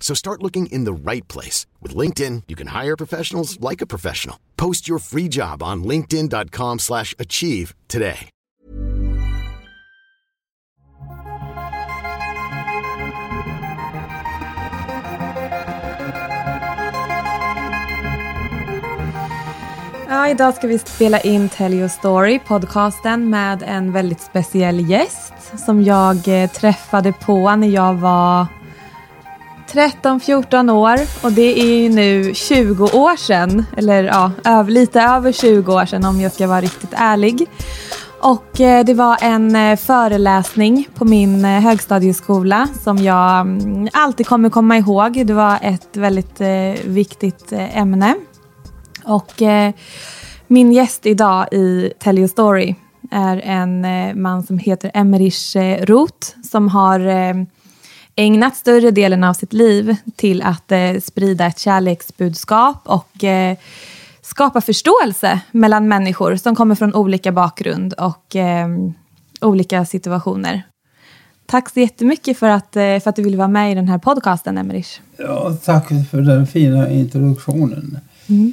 So start looking in the right place. With LinkedIn, you can hire professionals like a professional. Post your free job on linkedin.com slash achieve today. Ja, idag ska vi spela in Tell Your Story, podcasten med en väldigt speciell gäst som jag eh, träffade på när jag var 13-14 år och det är ju nu 20 år sedan, eller ja, lite över 20 år sedan om jag ska vara riktigt ärlig. Och eh, det var en eh, föreläsning på min eh, högstadieskola som jag mm, alltid kommer komma ihåg. Det var ett väldigt viktigt ämne. Och min gäst idag i Tell Your Story är en man som heter Emmerich Roth som har ägnat större delen av sitt liv till att eh, sprida ett kärleksbudskap och eh, skapa förståelse mellan människor som kommer från olika bakgrund och eh, olika situationer. Tack så jättemycket för att, eh, för att du ville vara med i den här podcasten, Emmerich. Ja, tack för den fina introduktionen. Mm.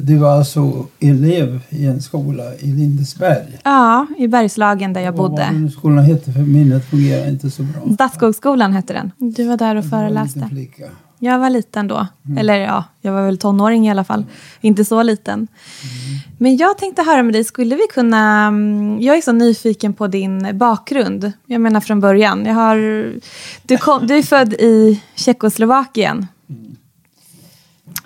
Du var alltså elev i en skola i Lindesberg? Ja, i Bergslagen där jag och bodde. Vad skolan hette för minnet fungerar inte så bra. Stadsskogsskolan hette den. Du var där och föreläste. Var flicka. Jag var liten då. Mm. Eller ja, jag var väl tonåring i alla fall. Inte så liten. Mm. Men jag tänkte höra med dig, skulle vi kunna... Mm, jag är så nyfiken på din bakgrund. Jag menar från början. Jag har, du, kom, du är född i Tjeckoslovakien.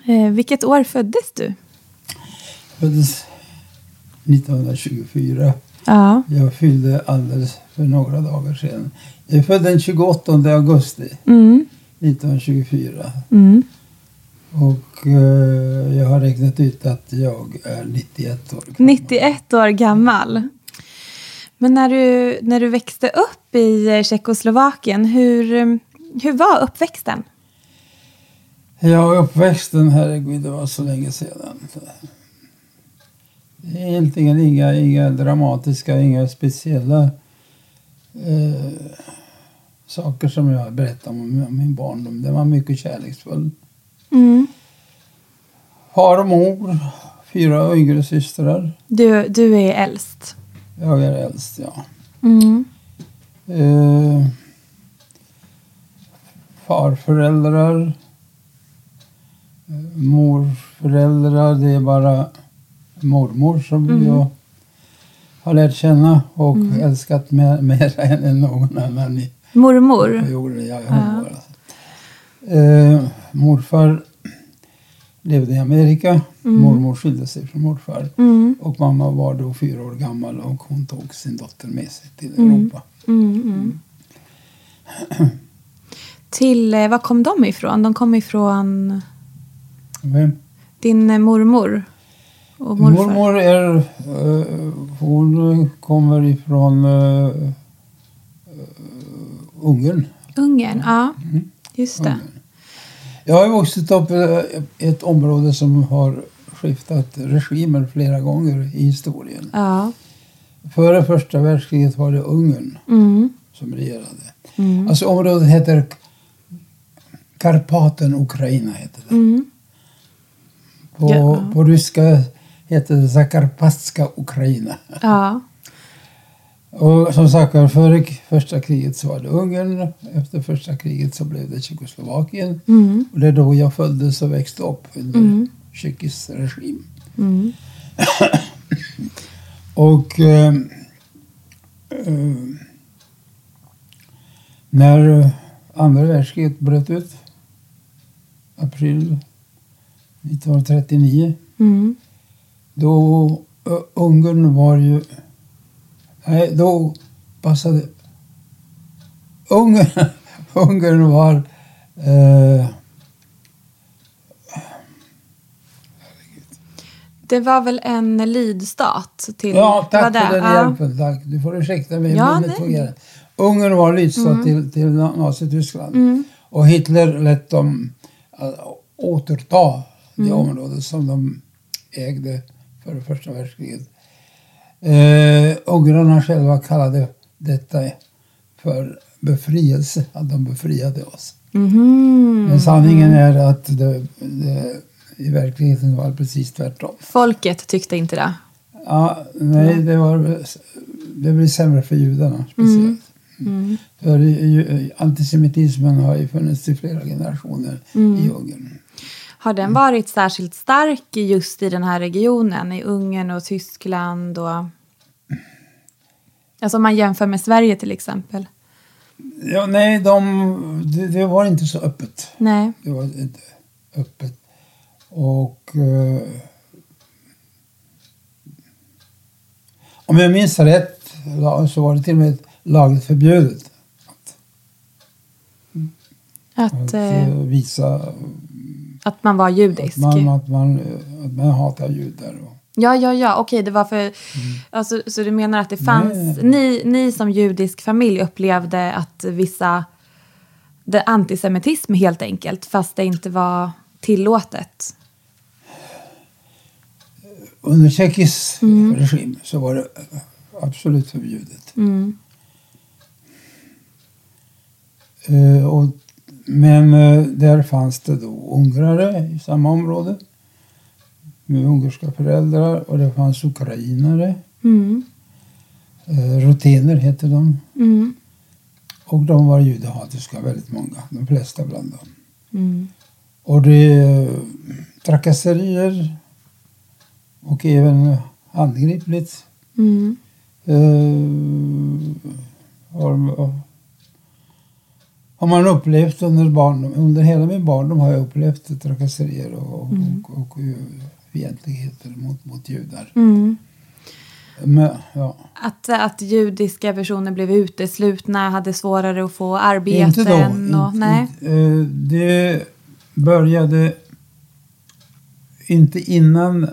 Eh, vilket år föddes du? Jag föddes 1924. Ja. Jag fyllde alldeles för några dagar sedan. Jag är född den 28 augusti mm. 1924. Mm. Och eh, jag har räknat ut att jag är 91 år gammal. 91 år gammal. Men när du, när du växte upp i Tjeckoslovakien, hur, hur var uppväxten? Ja, uppväxten, herregud, det var så länge sedan. Egentligen inga, inga dramatiska, inga speciella eh, saker som jag berättar om, min barndom. Det var mycket kärleksfull. Mm. Far och mor, fyra yngre systrar. Du, du är äldst? Jag är äldst, ja. Mm. Eh, farföräldrar morföräldrar, det är bara mormor som mm. jag har lärt känna och mm. älskat mer, mer än någon annan. I, mormor? Jorden, ja, ja. Eh, morfar levde i Amerika. Mm. Mormor skilde sig från morfar. Mm. Och mamma var då fyra år gammal och hon tog sin dotter med sig till mm. Europa. Mm, till, eh, var kom de ifrån? De kom ifrån? Vem? Din eh, mormor och morfar? Mormor är... Uh, hon kommer ifrån uh, Ungern. Ungern, ja. Mm. Just det. Jag har vuxit upp i ett område som har skiftat regimer flera gånger i historien. Ja. Före första världskriget var det Ungern mm. som regerade. Mm. Alltså området heter Karpaten, Ukraina heter det. Mm. På, ja. på ryska heter det Zakarpatska Ukraina. Ja. Och som sagt före första kriget så var det Ungern. Efter första kriget så blev det Tjeckoslovakien. Mm. Och det är då jag föddes och växte upp under mm. tjeckisk regim. och eh, eh, när andra världskriget bröt ut, april 1939, Mm. då Ungern var ju... Nej, då passade... Ungern, Ungern var... Eh, Det var väl en lydstat till... ja, tack för den Ja. hjälpen. Tack. Du får ursäkta mig. Ja, fungerar. Ungern var lydstat till, till Nazityskland. Och Hitler lät dem uh, återta det område som de ägde före första världskriget. Eh, ungrarna själva kallade detta för befrielse, att de befriade oss. Mhm. Men sanningen är att det, det i verkligheten var precis tvärtom. Folket tyckte inte det. Ja, nej, det, var, det blev sämre för judarna speciellt. För ju- antisemitismen har ju funnits i flera generationer i Ungern. Har den varit särskilt stark just i den här regionen? I Ungern och Tyskland och... Alltså om man jämför med Sverige till exempel. Ja, nej, de, det, det var inte så öppet. Nej. Det var inte öppet. Och... Eh, om jag minns rätt så var det till och med lagligt förbjudet att, Att, att eh, eh, visa att man var judisk. att man, att, man, att man hatar judar. Och, Ja, ja, ja. Okej, det var för... Alltså, så du menar att det fanns... Ni, ni som judisk familj upplevde att vissa... Det antisemitism helt enkelt, fast det inte var tillåtet. under Tjeckis regim så var det absolut förbjudet. Eh, och, men eh, där fanns det då ungrare i samma område med ungerska föräldrar och det fanns ukrainare. Mm. Eh, rutener heter de. Mm. Och de var judehatiska, väldigt många. De flesta bland dem. Mm. Och det är trakasserier och även handgripligt. Mm. Eh, har, man upplevt under barndom, under hela min barndom har jag upplevt trakasserier och, och, och, och fientligheter mot, mot judar. Mm. Men, ja. Att, att judiska personer blev uteslutna, hade svårare att få arbeten. Inte då. och, Inte- nej. eh, det började inte innan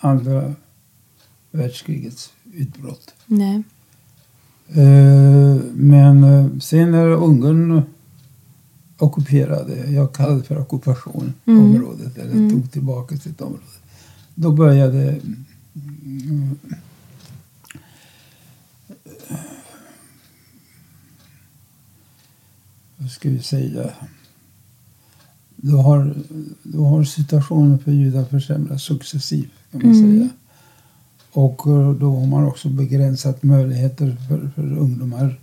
andra världskrigets utbrott. nej. Eh, Men eh, sen när Ungern ockuperade, jag kallar det för ockupation, området, eller tog tillbaka sitt område. Då började mm, vad ska vi säga? Då har, då har situationen för judar försämrats successivt kan man säga. Och eh, då har man också begränsat möjligheter för, för ungdomar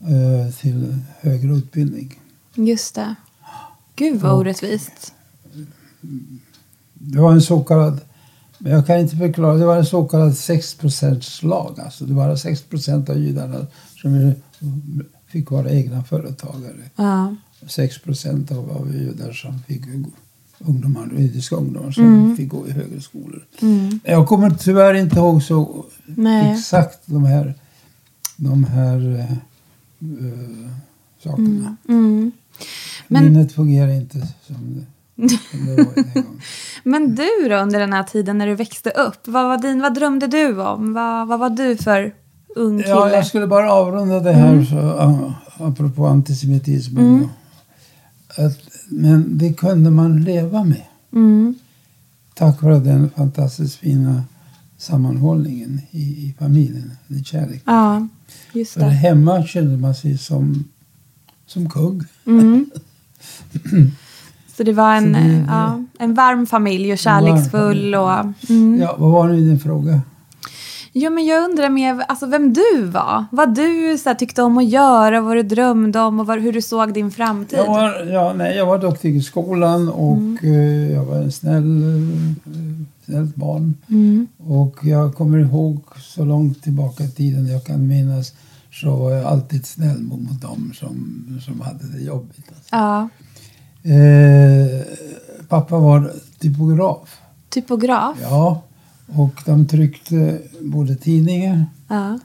eh, till högre utbildning. Just det. Gud vad orättvist. Det var en så kallad, men jag kan inte förklara, det var en så kallad 6% lag. Alltså det var bara 6% av judarna som fick vara egna företagare. Ja. 6 av, av judar som fick ungdomar, judiska ungdomar som fick gå i högre skolor. Jag kommer tyvärr inte ihåg så Nej. exakt de här, de här eh, sakerna. Mm. Men- Minnet fungerar inte som det. Men du då under den här tiden när du växte upp? Vad, var din, vad drömde du om? Vad, vad var du för ung kille? Ja, jag skulle bara avrunda det här så, a- apropå antisemitismen. Att, men det kunde man leva med. Mm. Tack vare den fantastiskt fina sammanhållningen i, i familjen. Den kärlek. Ja, just För det. hemma kände man sig som, som kung. Mm. Så det var en, det- ja, en varm familj och kärleksfull. Och, mm. Ja, vad var nu din fråga? Jo, men jag undrar mer alltså, vem du var. Vad du så här, tyckte om att göra, vad du drömde om och vad, hur du såg din framtid. Jag var, ja, nej, jag var duktig i skolan och Mm. eh, jag var en snäll, snällt barn. Mm. Och jag kommer ihåg så långt tillbaka i tiden jag kan minnas så var jag alltid snäll mot, mot dem som, som hade det jobbigt. Alltså. Ja. Eh, pappa var typograf. Typograf. Ja, och de tryckte både tidningar, Ja.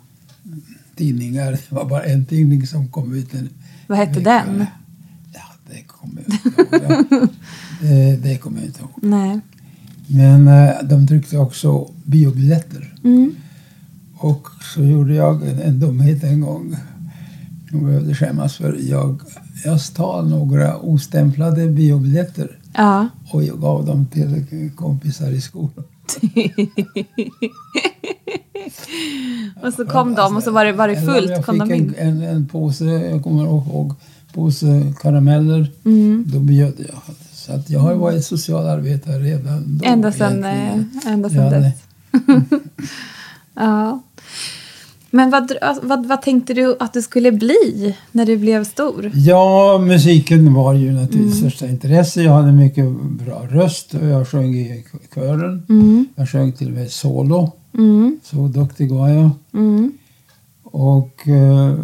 tidningar, det var bara en tidning som kom ut. En Vad hette vecka. den? Ja, det kommer jag inte ihåg. Det, det kommer jag inte ihåg. Nej. Men eh, de tryckte också biobiljetter. Mm. Och så gjorde jag en, en dumhet en gång. Jag behövde skämmas för jag, jag stal några ostämplade biobiljetter Ja. och jag gav dem till kompisar i skolan. Och så kom de och så var det, var det fullt. Jag Kom fick de in? en, en, en påse, jag kommer ihåg, påse karameller. Mm. Då bjöd jag. Så att jag har varit socialarbetare redan då. Ända sedan, eh, ända sedan dess. Ja. Men vad, dr- vad, vad tänkte du att du skulle bli när du blev stor? Ja, musiken var ju naturligtvis Mm. största intresse. Jag hade mycket bra röst och jag sjöng i kören. Mm. Jag sjöng till och med solo. Mm. Så duktig var jag. Mm. Och eh,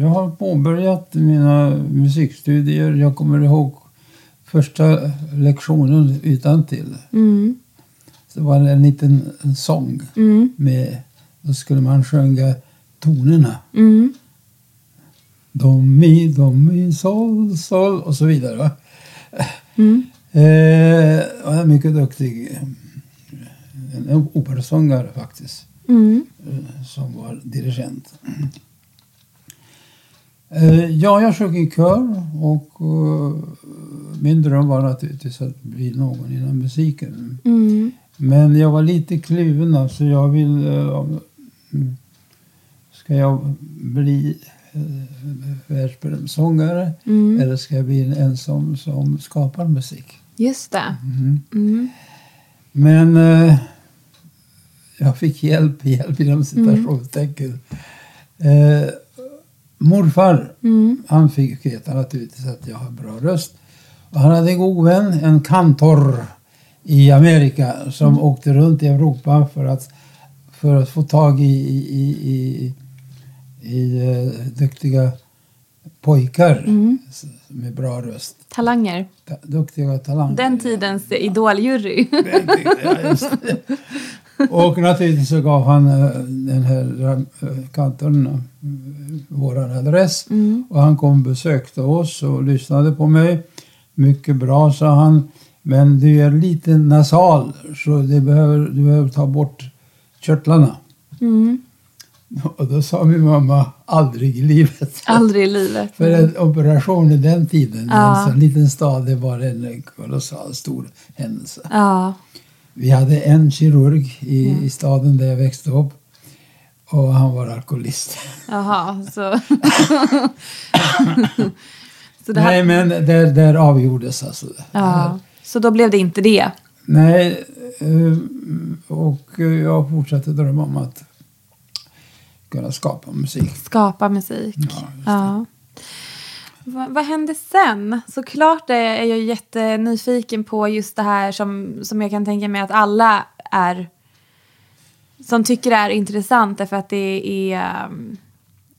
jag har påbörjat mina musikstudier. Jag kommer ihåg första lektionen utan till. Mm. Så det var en liten en sång Mm. med, då skulle man sjunga tonerna. Mm. Do, mi, do, mi, sol, sol och så vidare. Va? Mm. Eh, är mycket duktig. En operasångare faktiskt. Mm. eh, Som var dirigent. Eh, ja, jag sjöng i kör och eh, min dröm var naturligtvis att bli någon inom musiken. Mm. Men jag var lite kluven. Alltså jag vill... eh, mm, ska jag bli eh, världsberömd Mm. eller ska jag bli en som, som skapar musik? Just det. Mhm. Mm. Men eh, jag fick hjälp, hjälp inom citationstecken. Eh, morfar, Mm. han fick veta naturligtvis att jag har bra röst. Och han hade en god vän, en kantor i Amerika som åkte runt i Europa för att, för att få tag i, i, i, i eh, duktiga pojkar Mm. med bra röst. Talanger. Ta- Duktiga talanger. Den tidens idoljury. Ja, just det. Och naturligtvis så gav han eh, den här eh, kantorn vår adress. Mm. Och han kom och besökte oss och lyssnade på mig. Mycket bra, sa han. Men du är lite nasal så det behöver, du behöver ta bort körtlarna. Mm. Och då sa min mamma, aldrig i livet. Aldrig i livet. För en operation i den tiden, i Ja. en liten stad, det var en kolossal stor händelse. Ja. Vi hade en kirurg i, Ja. i staden där jag växte upp. Och han var alkoholist. Jaha, så... så här... Nej, men där, där avgjordes alltså. det här. Så då blev det inte det. Nej, eh, och jag fortsatte drömma om att kunna skapa musik. Skapa musik. Ja, det. Ja. Va, vad hände sen? Såklart är jag jättenyfiken på just det här som, som jag kan tänka mig att alla är som tycker är intressant därför att det är um,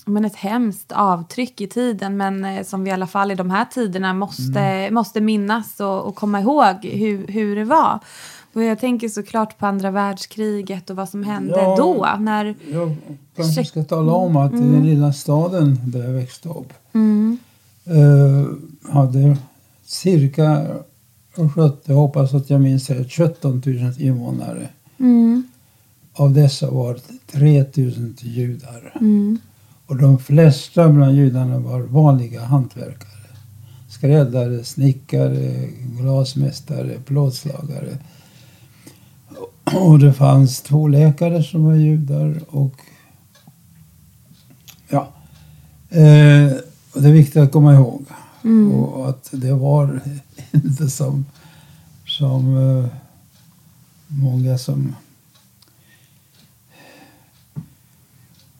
men ett hemskt avtryck i tiden men eh, som vi i alla fall i de här tiderna måste, Mm. måste minnas och, och komma ihåg hur, hur det var. Och jag tänker såklart på andra världskriget och vad som hände Ja. då. När, Jag kanske ska tala om att i den lilla staden där jag växte upp mm, eh, hade cirka, jag sköt- jag hoppas att jag minns rätt, 17 000 invånare. mm, Av dessa var 3 000 judar. mm. Och de flesta bland judarna var vanliga hantverkare. Skräddare, snickare, glasmästare, plåtslagare. Och det fanns två läkare som var judar och... Ja. Eh, och det är viktigt att komma ihåg. Mm. Och att det var inte som, som eh, många som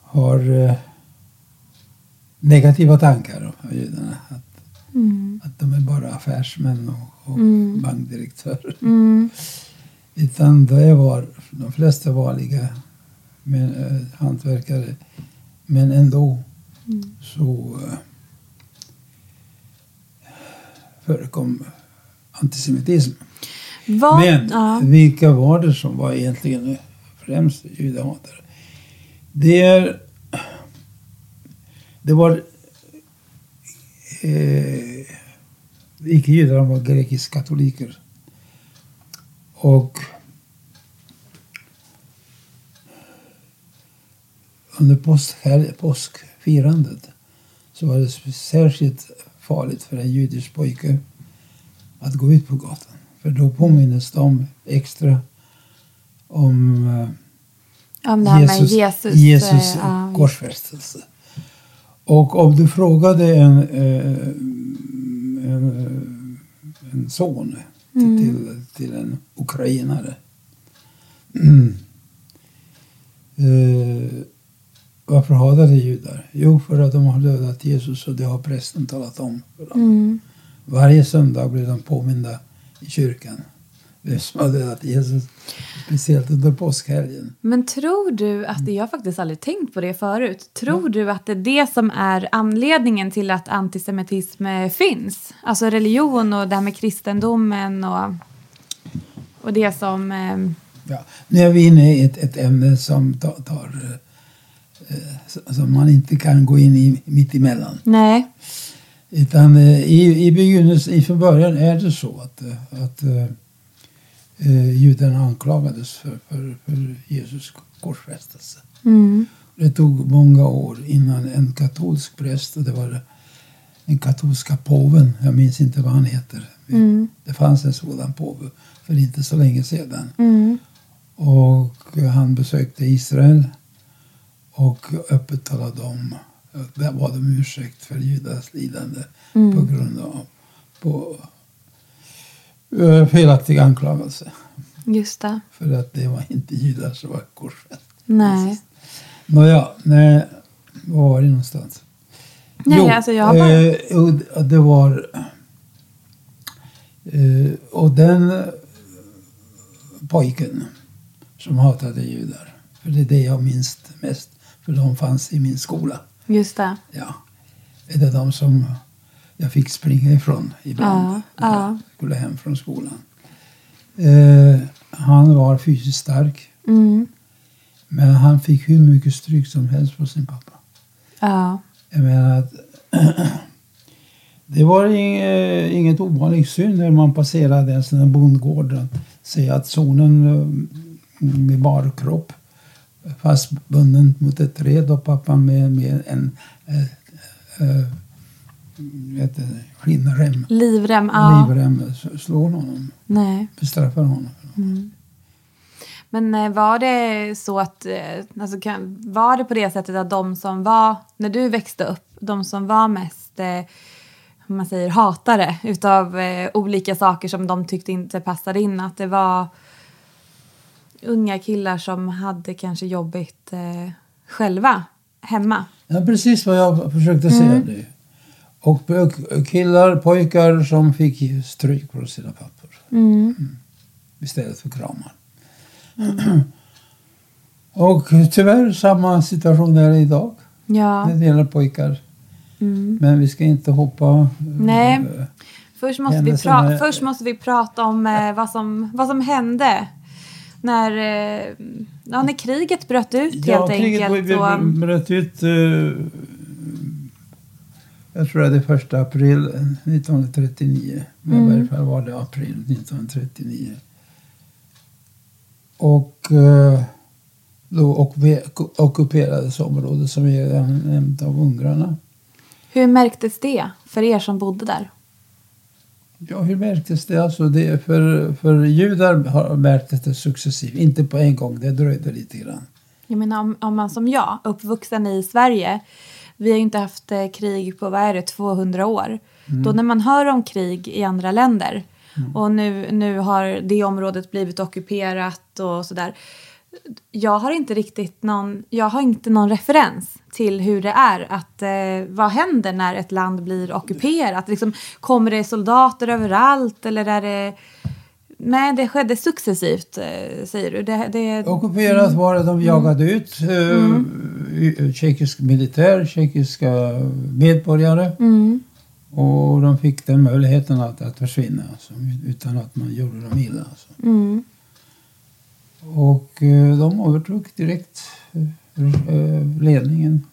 har eh, negativa tankar om judarna. Att, Mm. att de är bara affärsmän och, och Mm. bankdirektörer. Mm. Utan det var de flesta vanliga men, eh, hantverkare. Men ändå Mm. så eh, förekom antisemitism. Vad, Men ja. vilka var det som var egentligen främst judehatare? Det är... Det var... Eh, Icke-judar var grekisk-katoliker. Och under påskfirandet så var det särskilt farligt för en judisk pojke att gå ut på gatan. För då påminnes de extra om eh, Om Jesus, Jesus. Jesus ja, korsfästelse. Och om du frågade en, eh, en, en son Mm. till, till, en ukrainare. Eh, varför hatade judar? Jo, för att de har dödat Jesus och det har prästen talat om för dem. Mm. Varje söndag blir de påminda i kyrkan som har dödat Jesus. Speciellt under påskhelgen. Men tror du att, det, jag har faktiskt aldrig tänkt på det förut, tror du att det är det som är anledningen till att antisemitism eh, finns? Alltså religion och det här med kristendomen och, och det som... Eh, Ja. Nu är vi inne i ett, ett ämne som tar, tar eh, eh, som man inte kan gå in i mitt emellan. nej. Utan eh, i, i begynnelsen, i för början är det så att, eh, att eh, eh, judarna anklagades för, för, för Jesus korsfästelse. Mm. Det tog många år innan en katolsk präst, och det var den katolska påven, jag minns inte vad han heter. Mm. Det fanns en sådan påve för inte så länge sedan. Mm. Och han besökte Israel och öppet talade om, där bad om ursäkt för judars lidande Mm. på grund av på, eh, felaktig anklagelse. Just det. För att det var inte judar som var korsfäst. Nej. Nåja, nej, var var det någonstans? Nej, alltså jag har bara... eh, det var... Eh, och den eh, pojken som hatade judar, för det är det jag minns mest, för de fanns i min skola. Just det. Ja. Det är de som jag fick springa ifrån ibland. Ja, när ja. jag skulle hem från skolan. Eh, han var fysiskt stark, Mm. men han fick hur mycket stryk som helst på sin pappa. Ja. Jag menar att det var inget, inget ovanligt syn när man passerade en sån här bondgård att se att sonen eh, med bar kropp fastbunden mot ett träd och pappan med, med en eh, eh, vet skinnrem, Livrem. Ja. livrem, slår honom, Nej. bestraffar honom. Men eh, var det så att, eh, alltså, var det på det sättet att de som var, när du växte upp, de som var mest, eh, man säger hatare utav olika saker som de tyckte inte passade in, att det var unga killar som hade kanske jobbigt själva hemma? Ja, precis vad jag försökte säga nu. Och killar, pojkar som fick stryk på sina pappor. Mm. istället för kramar. och tyvärr samma situation är det idag Ja. när det gäller pojkar. Mm. Men vi ska inte hoppa... Nej. eh, Först måste, vi pra- först måste vi prata om eh, vad, som, vad som hände när, eh, ja, när kriget bröt ut Ja, helt kriget enkelt. och, br- bröt ut... jag tror att det är första april 1939. Men Mm. i varje fall var det april 1939. Och eh, då ockupe- ockuperades området som är nämnt av ungrarna. hur märktes det för er som bodde där? Ja, hur märktes det? Alltså det för, för judar har märktes det successivt. Inte på en gång, det dröjde lite grann. Jag menar om, om man som jag, uppvuxen i Sverige, vi har ju inte haft eh, krig på, vad är det, 200 år. Då när man hör om krig i andra länder och nu, nu har det området blivit ockuperat och sådär. jag har inte riktigt någon, jag har inte någon referens till hur det är att, eh, vad händer när ett land blir ockuperat? Liksom, kommer det soldater överallt eller är det Nej, det skedde successivt, eh, säger du. Det, det... Ockuperat var det de jagade ut eh, mm. tjeckisk militär, tjeckiska medborgare. Mm. Och de fick den möjligheten att, att försvinna alltså, utan att man gjorde dem illa. Alltså. Mm. Och eh, de övertog direkt eh, ledningen.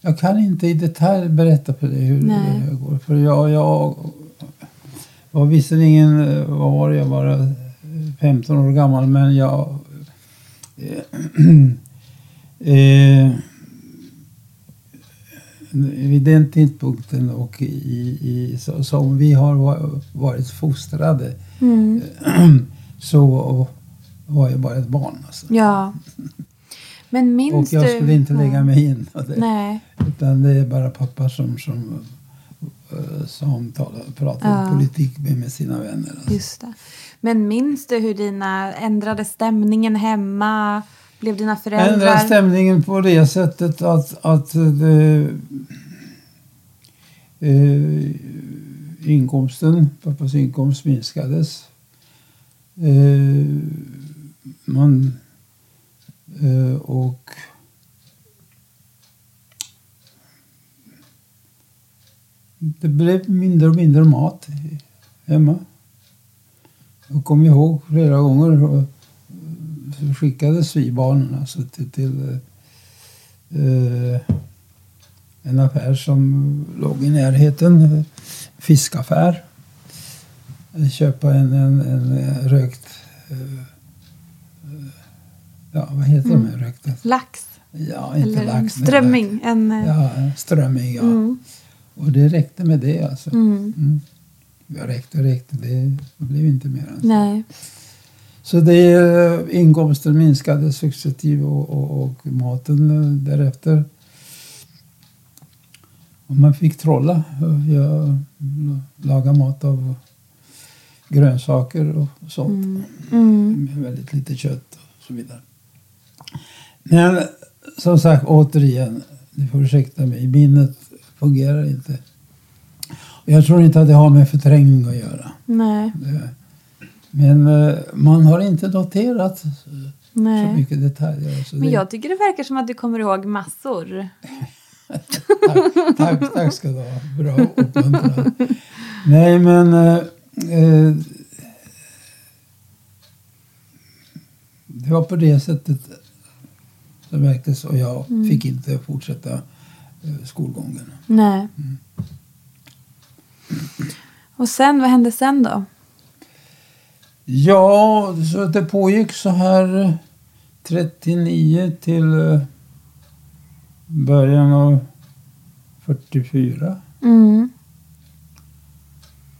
Jag kan inte i detalj berätta för dig hur Nej. det går. För jag, jag var visserligen eh, vad var jag bara 15 år gammal men jag eh, vid den tidpunkten och i, i, så, som vi har varit fostrade mm. så var jag bara ett barn. Alltså. Ja. Men minns Och jag skulle du... inte lägga mig in det. Nej. Utan det är bara pappa som, som, eh, som talar, pratar ja. politik med, sina vänner. Alltså. Men minns du hur dina ändrade stämningen hemma? Blev dina föräldrar... Ändrade stämningen på det sättet att, att det, eh, inkomsten, pappas inkomst minskades. Eh, man eh, och det blev mindre och mindre mat hemma. Jag kommer ihåg flera gånger skickades vi barnen alltså till, till eh, en affär som låg i närheten, fiskaffär köpa en, en, en rökt... Uh, ja, vad heter mm. de rökta? Lax? Ja, inte Eller lax. En strömming? En, ja, strömming, ja. Mm. Och det räckte med det alltså. Mm. Mm. Jag räckte och räckte, det blev inte mer. Alltså. Nej. Så det, inkomsten minskade successivt och, och, och maten därefter. Och man fick trolla. Jag laga mat av grönsaker och sånt. Mm. Mm. Med väldigt lite kött och så vidare. Men som sagt, återigen, du får ursäkta mig, minnet fungerar inte. Jag tror inte att det har med förträngning att göra. Nej. Men eh, man har inte noterat Nej. så mycket detaljer. Så Men jag tycker det verkar som att du kommer ihåg massor. tack, tack, tack ska du ha. Bra uppmuntran. Nej, men eh, Eh, det var på det sättet det märktes och jag mm. fick inte fortsätta skolgången. Nej. Mm. Och sen, vad hände sen då? Ja, så det pågick så här 39 till eh, början av 44. Mm.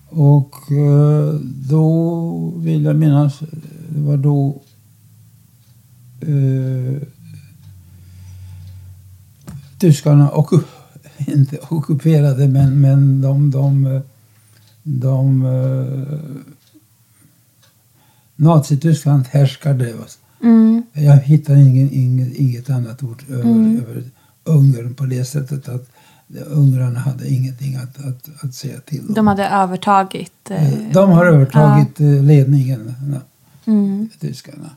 Och eh, då vill jag minnas, det var då eh, tyskarna och, inte ockuperade men, men de, de, de eh, Nazityskland härskade. Mm. Jag hittar ingen, ingen, inget annat ord över, mm. över Ungern på det sättet att ungrarna hade ingenting att, att, att säga till om. De hade övertagit? Eh, de har övertagit ja. Eh, ledningen, mm. tyskarna.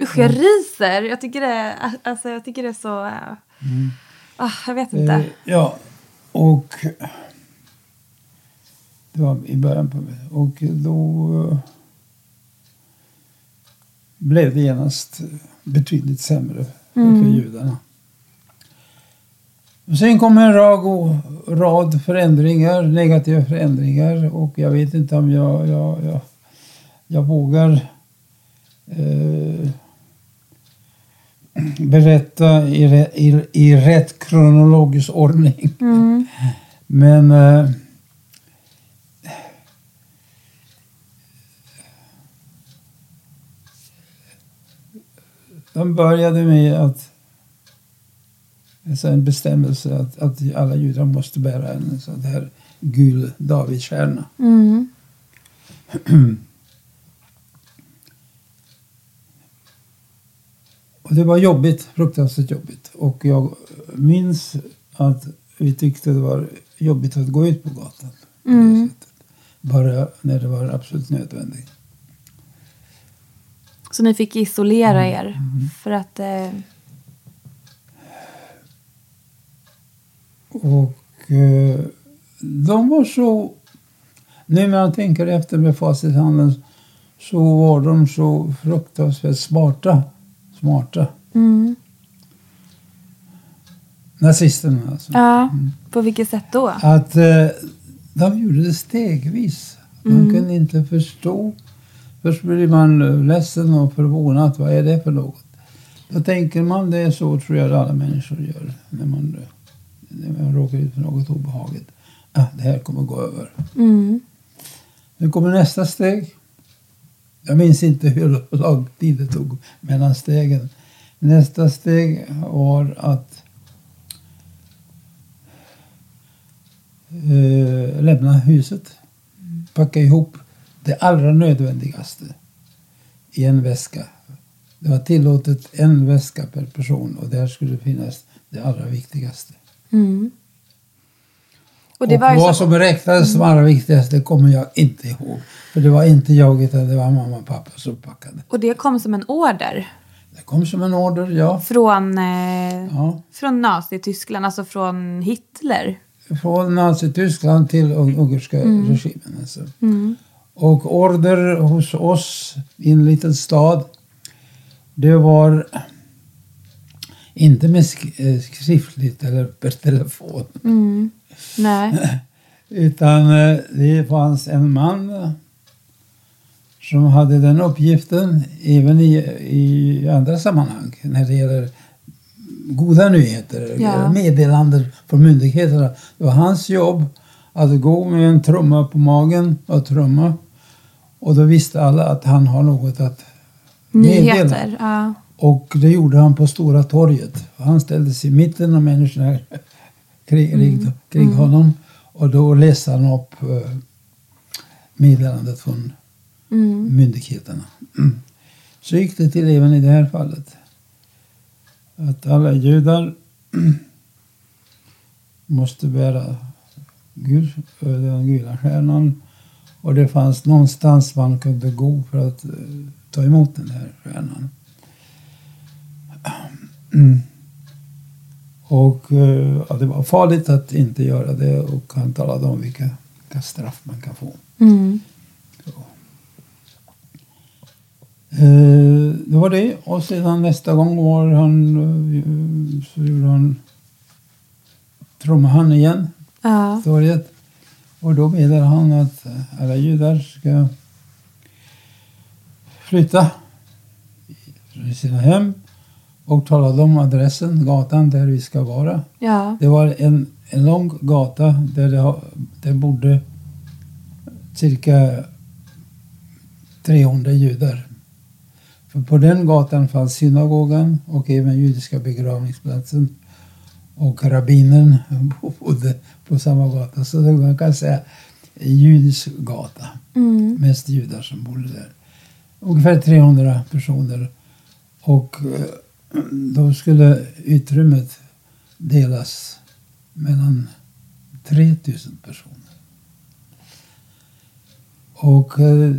Usch, jag ryser. Jag tycker det, alltså, jag tycker det är så... Mm. Ah, jag vet inte. Eh, ja, och... Det var i början på... Och då blev det genast betydligt sämre mm. för judarna. Sen kom en rad, rad förändringar, negativa förändringar och jag vet inte om jag, jag, jag, jag vågar eh, berätta i, i, i rätt kronologisk ordning. Mm. Men eh, de började med att alltså en bestämmelse att, att alla judar måste bära en sån här gul davidstjärna. Mm. Och det var jobbigt, fruktansvärt jobbigt. Och jag minns att vi tyckte det var jobbigt att gå ut på gatan. På sättet. Bara när det var absolut nödvändigt. Så ni fick isolera er för att... Eh, Och eh, de var så... Nu när man tänker efter med facit i handen så var de så fruktansvärt smarta. Smarta. mm. Nazisterna alltså. Ja, på vilket sätt då? Att eh, de gjorde det stegvis. Man kunde inte förstå. Först blir man ledsen och förvånad. Vad är det för något? Då tänker man det är så tror jag alla människor gör när man, när man råkar ut för något obehagligt. Ah, det här kommer gå över. Mm. Nu kommer nästa steg. Jag minns inte hur lång tid det tog mellan stegen. Nästa steg var att eh, lämna huset. Packa ihop det allra nödvändigaste i en väska. Det var tillåtet en väska per person och där skulle finnas det allra viktigaste. Mm. Och Och, det vad så, som räknades som allra viktigaste kommer jag inte ihåg. För det var inte jag utan det var mamma och pappa som packade. och det kom som en order Det kom som en order, ja. från, eh, ja. från Nazityskland, alltså från Hitler. Från Nazityskland till ung- ungerska Mm. regimen. Alltså. Och order hos oss i en liten stad. Det var inte med eh, skriftligt eller per telefon. Mm. Nej. Utan eh, det fanns en man som hade den uppgiften även i, i andra sammanhang när det gäller goda nyheter, Ja. meddelanden från myndigheterna. Det var hans jobb att gå med en trumma på magen och trumma. Och då visste alla att han har något att meddela. Nyheter. Ja. Och det gjorde han på Stora torget. Han ställde sig i mitten och människorna kring, kring, kring honom. Och då läste han upp eh, meddelandet från Mm. myndigheterna. Mm. Så gick det till även i det här fallet. Att alla judar måste bära gul, eh, den gula stjärnan. Och det fanns någonstans man kunde gå för att eh, ta emot den här stjärnan. Och eh, ja, det var farligt att inte göra det och han talade om vilka, vilka straff man kan få. Mm. Eh, det var det. Och sedan nästa gång var han, eh, så gjorde han, trummade han igen, Ja. torget. Och då meddelade han att alla judar ska flytta i sina hem och talade om adressen, gatan där vi ska vara. Ja. Det var en, en lång gata där det, det bodde cirka 300 judar. För på den gatan fanns synagogan och även judiska begravningsplatsen. Och rabbinen bodde på samma gata. Så det man kan säga en judisk gata. Mm. Mest judar som bodde där. Ungefär 300 personer. Och eh, då skulle utrymmet delas mellan 3000 personer. Och eh,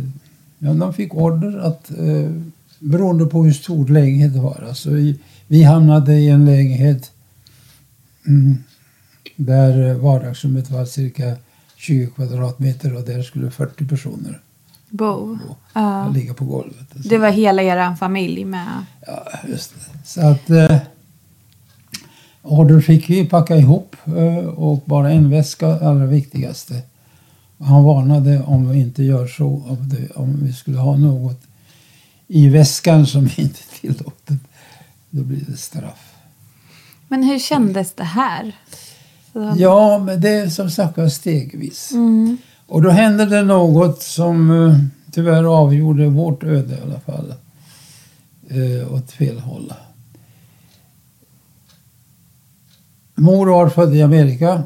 ja, de fick order att eh, beroende på hur stor lägenheten var. Alltså vi, vi hamnade i en lägenhet mm, där vardagsrummet var cirka 20 kvadratmeter och där skulle 40 personer Bo. Ja. ligga på golvet. Det var hela er familj med. Ja, just det. Så att eh, order fick vi packa ihop eh, och bara en väska, allra viktigaste. Och Han varnade om vi inte gör så, om, vi skulle ha något i väskan som inte är tillåtet, då blir det straff. Men hur kändes det här? Ja, men det är som sagt var stegvis. Mm. Och då hände det något som eh, tyvärr avgjorde vårt öde i alla fall. Eh, åt fel håll. Mor var född i Amerika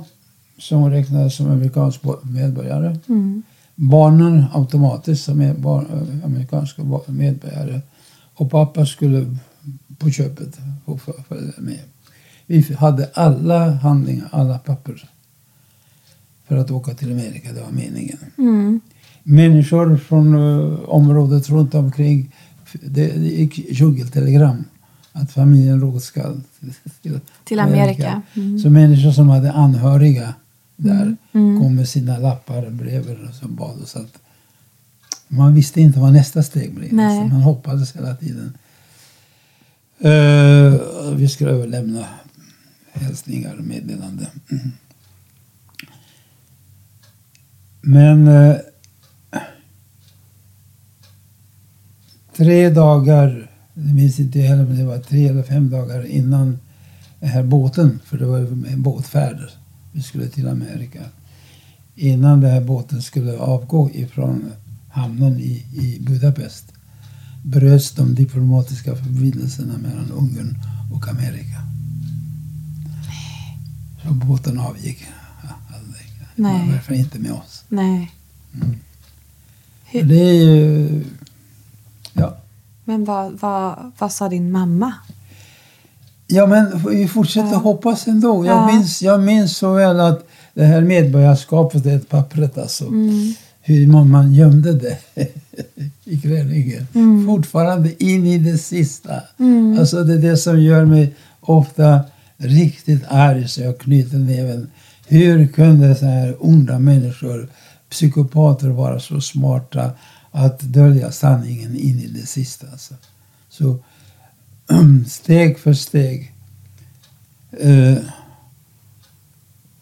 som räknades som amerikansk medborgare. Mm. Barnen automatiskt som är bar- amerikanska medborgare. Och pappa skulle på köpet. För- följde med. Vi hade alla handlingar, alla papper för att åka till Amerika. Det var meningen. Mm. Människor från eh, området runt omkring. Det, det gick djungeltelegram att familjen Roth ska till, Till Amerika. Mm. Så människor som hade anhöriga där kom med sina lappar, brev och som bad oss att man visste inte vad nästa steg blev. Alltså, man hoppades hela tiden. Eh, vi skulle överlämna hälsningar och meddelanden. Mm. Men eh, tre dagar, jag minns inte heller men det var tre eller fem dagar innan den här båten, för det var en båtfärd, vi skulle till Amerika. Innan den här båten skulle avgå ifrån hamnen i, i Budapest bröts de diplomatiska förbindelserna mellan Ungern och Amerika. Så båten avgick aldrig. Nej. Fall inte med oss. Nej. Hur- Det är ju... Ja. Men vad, vad, vad sa din mamma? Ja, men vi fortsätter hoppas ändå. Jag, Ja. minns, jag minns så väl att det här medborgarskapet, det pappret alltså. Mm. Hur man, gömde det i klänningen. Mm. Fortfarande in i det sista. Alltså det är det som gör mig ofta riktigt arg så jag knyter näven. Hur kunde så här onda människor, psykopater vara så smarta att dölja sanningen in i det sista? Alltså. Så steg för steg eh,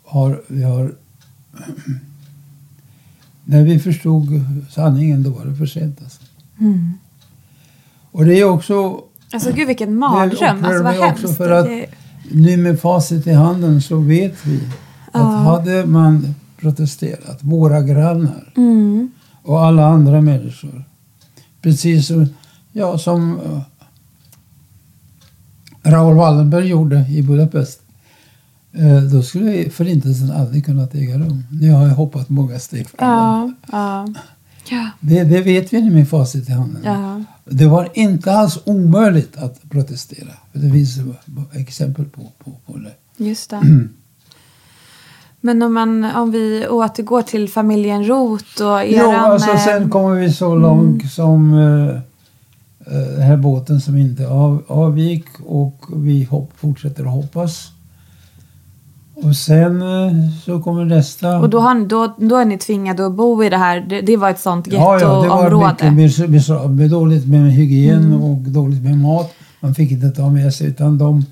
har vi har när vi förstod sanningen då var det för sent. Alltså. Mm. Och det är också Alltså gud vilken mardröm. Alltså vad hemskt. för att- nu med facit i handen så vet vi att hade man protesterat, våra grannar Mm. och alla andra människor, precis som, ja, som uh, Raoul Wallenberg gjorde i Budapest, eh, då skulle förintelsen aldrig kunnat äga rum. Nu har jag hoppat många steg framåt. Ja, ja. Det, det vet vi nu med facit i handen. ja. Det var inte alls omöjligt att protestera. Det finns exempel på, på, på det. Just det. Men om, man, om vi återgår till familjen Roth och Jo, eran... alltså eh, sen kommer vi så långt som eh, eh, den här båten som inte av, avgick och vi hopp, fortsätter att hoppas. Och sen så kommer nästa. Och då, har, ni- då, då är ni tvingade att bo i det här. Det, det var ett sånt ja, ja, det var gettoområde. mycket med dåligt med hygien Mm. och dåligt med mat. Man fick inte ta med sig utan de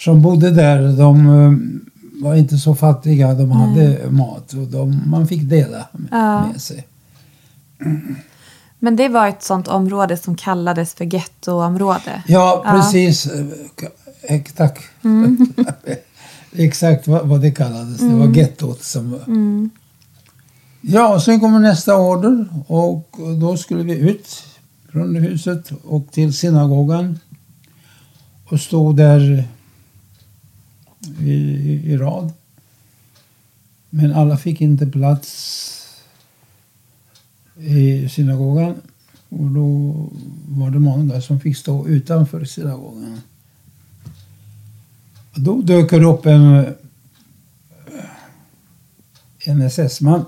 som bodde där de var inte så fattiga. De hade mat och de, man fick dela med, Ja. med sig. Men det var ett sånt område som kallades för gettoområde. Ja, precis. Eh, Tack. Exakt vad, vad det kallades. Det var gettot som... Ja, och sen kommer nästa order och då skulle vi ut från huset och till synagogan och stå där i, i, i rad. Men alla fick inte plats i synagogan. Och då var det många som fick stå utanför synagogan. Och då dök det upp en, en SS-man.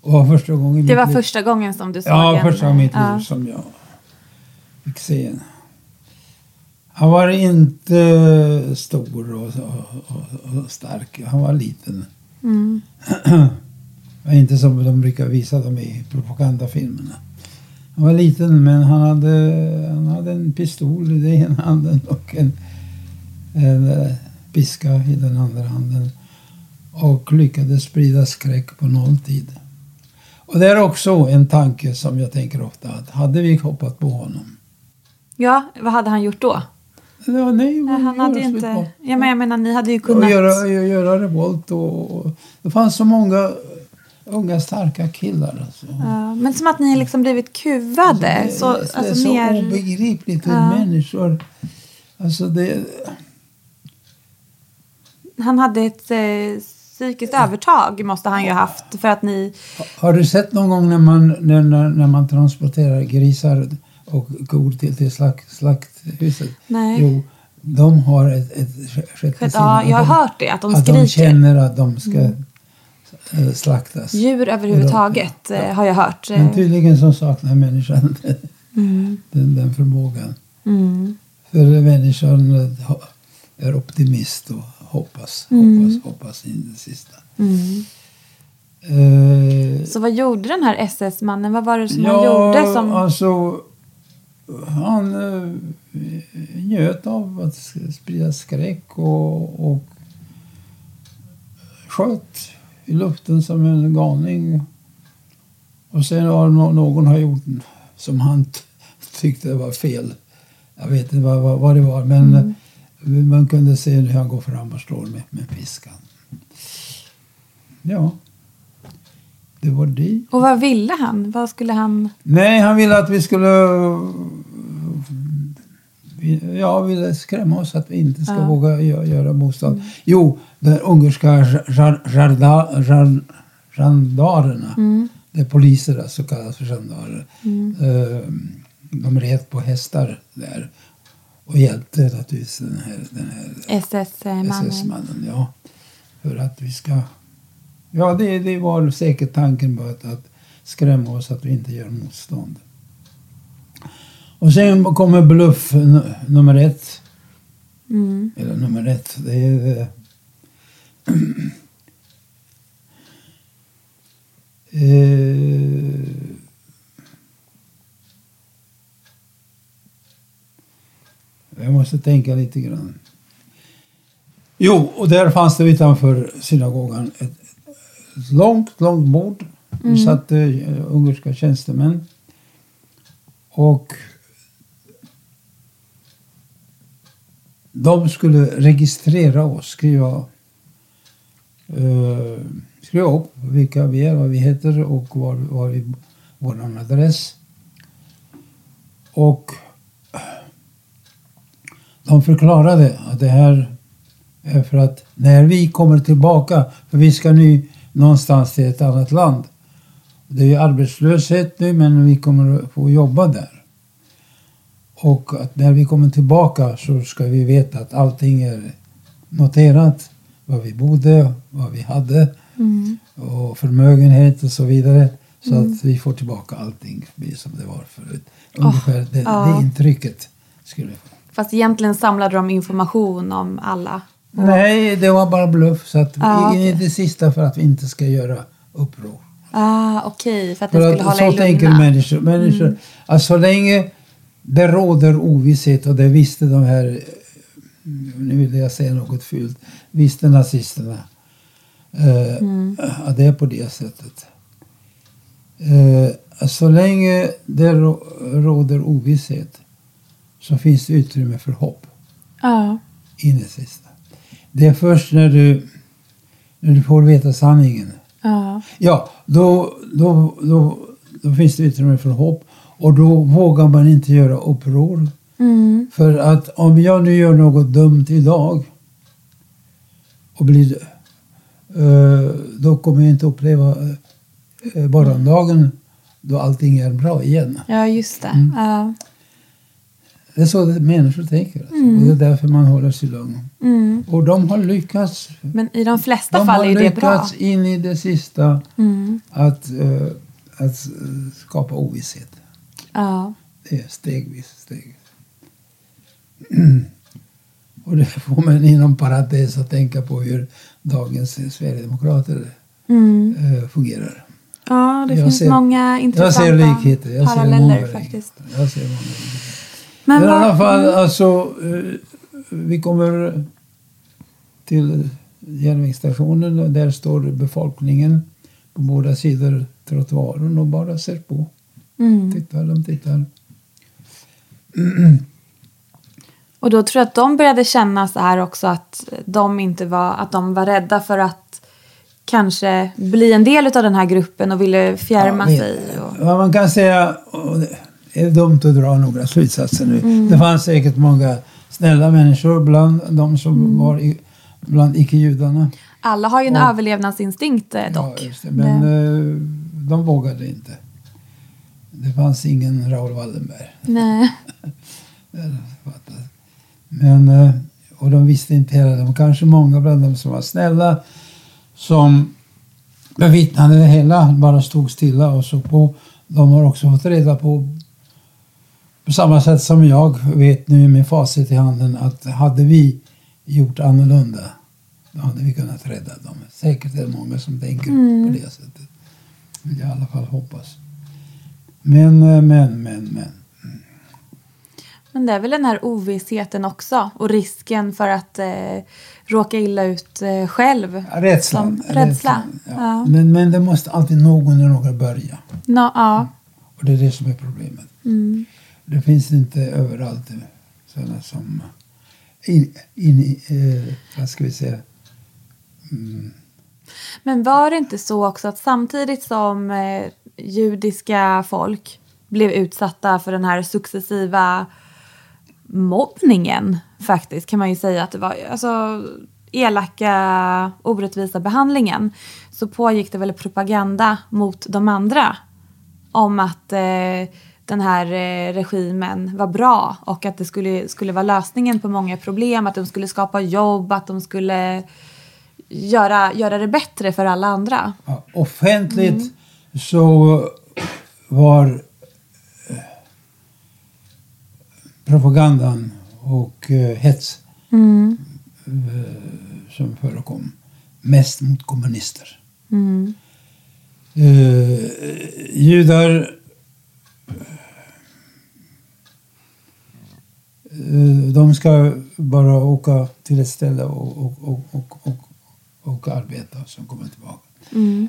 Och var första gången Det var första gången som du såg Ja, en... första gången i mitt ja. som jag fick se en. Han var inte stor och, och, och, och stark. Han var liten. Mm. inte som de brukar visa dem i propagandafilmerna. Han var liten men han hade, han hade en pistol i den ena handen och en, en eh, piska i den andra handen. Och lyckades sprida skräck på nolltid. Och det är också en tanke som jag tänker ofta att hade vi hoppat på honom. ja, vad hade han gjort då? Ja, nej, Nej, han hade ju inte... Ja, men jag menar, ni hade ju Och kunnat... göra, göra revolt och, och det fanns så många unga starka killar. Alltså. Ja, men som att ni liksom blivit kuvade. Det, så, det, det är alltså så mer... obegripligt hur Ja. människor... Alltså det, Han hade ett eh, psykiskt övertag måste han ju ha haft för att ni... har du sett någon gång när man, när, när, när man transporterar grisar och kor till, till slakt, slakthuset. Nej. Jo, de har ett, ett sjätte att, sinne. ja, jag har De- hört det, att de att skriker. de känner att de ska eh, slaktas. Djur överhuvudtaget Ja. eh, har jag hört. Men tydligen så saknar människan Mm. den, den förmågan. Mm. För människan eh, är optimist och hoppas, hoppas, hoppas in det sista. Mm. Eh, Så vad gjorde den här SS-mannen? Vad var det som ja, han gjorde? Som... alltså han eh, njöt av att sprida skräck och, och sköt i luften som en galning. Och sen har nå- någon har gjort som han tyckte var fel. Jag vet inte vad, vad, vad det var men Mm. eh, man kunde se hur han går fram och slår med, med piskan. Ja. Det var det. Och vad ville han? Vad skulle han... Nej, han ville att vi skulle... Ja, ville skrämma oss att vi inte ska Ja. våga gö- göra motstånd. Jo, de ungerska gendarerna, Mm. det är poliser alltså, kallas för gendarer. Eh, De red på hästar där och hjälpte naturligtvis den här, den här SS-mannen? SS-mannen. Ja. För att vi ska... Ja, det, det var säkert tanken på att, att skrämma oss att vi inte gör motstånd. Och sen kommer bluff nummer ett. Mm. Eller nummer ett. Det är... eh, eh, jag måste tänka lite grann. Jo, och där fanns det utanför synagogan ett långt, långt bord. Det satt eh, ungerska tjänstemän. Och de skulle registrera oss, skriva, eh, skriva upp vilka vi är, vad vi heter och var, var vi, vår adress. Och de förklarade att det här är för att när vi kommer tillbaka, för vi ska nu någonstans till ett annat land. Det är arbetslöshet nu men vi kommer att få jobba där. Och när vi kommer tillbaka så ska vi veta att allting är noterat. Var vi bodde, vad vi hade Mm. och förmögenhet och så vidare. Så att vi får tillbaka allting som det var förut. Ungefär det, ja. det intrycket skulle vi få. Fast egentligen samlade de information om alla. Nej, det var bara bluff. Så att Ah, in i det sista för att vi inte ska göra uppror. Ah, Okej, för att För skulle hålla så er tänker lugna. människor. människor Mm. att så länge det råder ovisshet och det visste de här, nu vill jag säga något fult, visste nazisterna eh, Mm. att det är på det sättet. Eh, så länge det rå- råder ovisshet så finns det utrymme för hopp Ja. in i det sista. Det är först när du, när du får veta sanningen Ja. Ja, då, då, då, då finns det utrymme för hopp. Och då vågar man inte göra uppror. Mm. För att om jag nu gör något dumt idag och blir, eh, då kommer jag inte uppleva eh, morgondagen då allting är bra igen. ja, just det. Mm. Ja. Det är så människor tänker. Alltså. Och det är därför man håller sig lugn. Mm. Och de har lyckats. Men i de flesta De fall har är det bra. lyckats in i det sista Mm. att, eh, att skapa ovisshet. Ja. Det är stegvis. stegvis. Och det får man inom parentes att tänka på hur dagens Sverigedemokrater Mm. eh, fungerar. ja, det Jag finns ser- många Jag intressanta ser likheter. Jag ser paralleller många faktiskt. Jag ser många likheter. Men Men i alla fall, Mm. alltså, eh, vi kommer till järnvägsstationen och där står befolkningen på båda sidor trottoaren och bara ser på. Mm. Tittar, de tittar. Och då tror jag att de började känna så här också att de inte var, att de var rädda för att kanske bli en del av den här gruppen och ville fjärma Ja, sig. Och, Vad man kan säga, är dumt att dra några slutsatser nu. Mm. Det fanns säkert många snälla människor bland de som Mm. var i, bland icke-judarna. alla har ju en Ja. överlevnadsinstinkt eh, dock. Ja, det. Men Det- eh, de vågade inte. Det fanns ingen Raoul Wallenberg. Nej. Men, eh, och de visste inte heller. Var kanske många bland dem som var snälla som bevittnade det hela, bara stod stilla och såg på. De har också fått reda på, på samma sätt som jag vet nu med facit i handen, att hade vi gjort annorlunda, då hade vi kunnat rädda dem. Säkert är det många som tänker på det sättet. Vill jag i alla fall hoppas. Men, eh, men, men, men. Men det är väl den här ovissheten också och risken för att eh, råka illa ut eh, själv. Rädslan. Som rädsla. Ja. Ja. Men, men det måste alltid någon eller några börja. Nå, ja. Och det är det som är problemet. Det finns inte överallt sådana som in, in, eh, vad ska vi säga, mm. Men var det inte så också att samtidigt som eh, judiska folk blev utsatta för den här successiva mobbningen faktiskt kan man ju säga att det var alltså elaka orättvisa behandlingen så pågick det väl propaganda mot de andra om att eh, den här eh, regimen var bra och att det skulle, skulle vara lösningen på många problem, att de skulle skapa jobb, att de skulle göra, göra det bättre för alla andra. ja, offentligt så var eh, propagandan och eh, hets eh, som förekom mest mot kommunister. Eh, judar de ska bara åka till ett ställe och, och, och, och, och, och arbeta och sen komma tillbaka.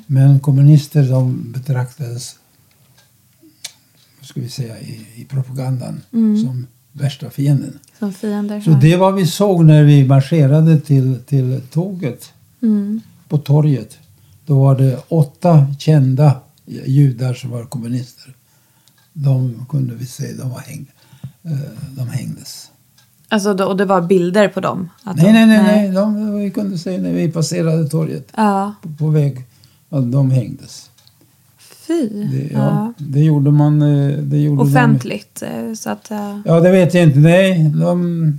Men kommunister de betraktades vad ska vi säga, i, i propagandan som värsta fienden. Som fiender. Så det var vi såg när vi marscherade till, till tåget Mm. på torget. Då var det åtta kända judar som var kommunister. De kunde vi se, de var häng, eh, de hängdes. Alltså, och det var bilder på dem? Nej, de, nej, nej, nej. De, vi kunde se när vi passerade torget Ja, på, på väg att de hängdes. fy. Det, ja, ja. det gjorde man. eh, Det gjorde de- Offentligt. eh, Så att, eh, Ja, det vet jag inte. Nej, de...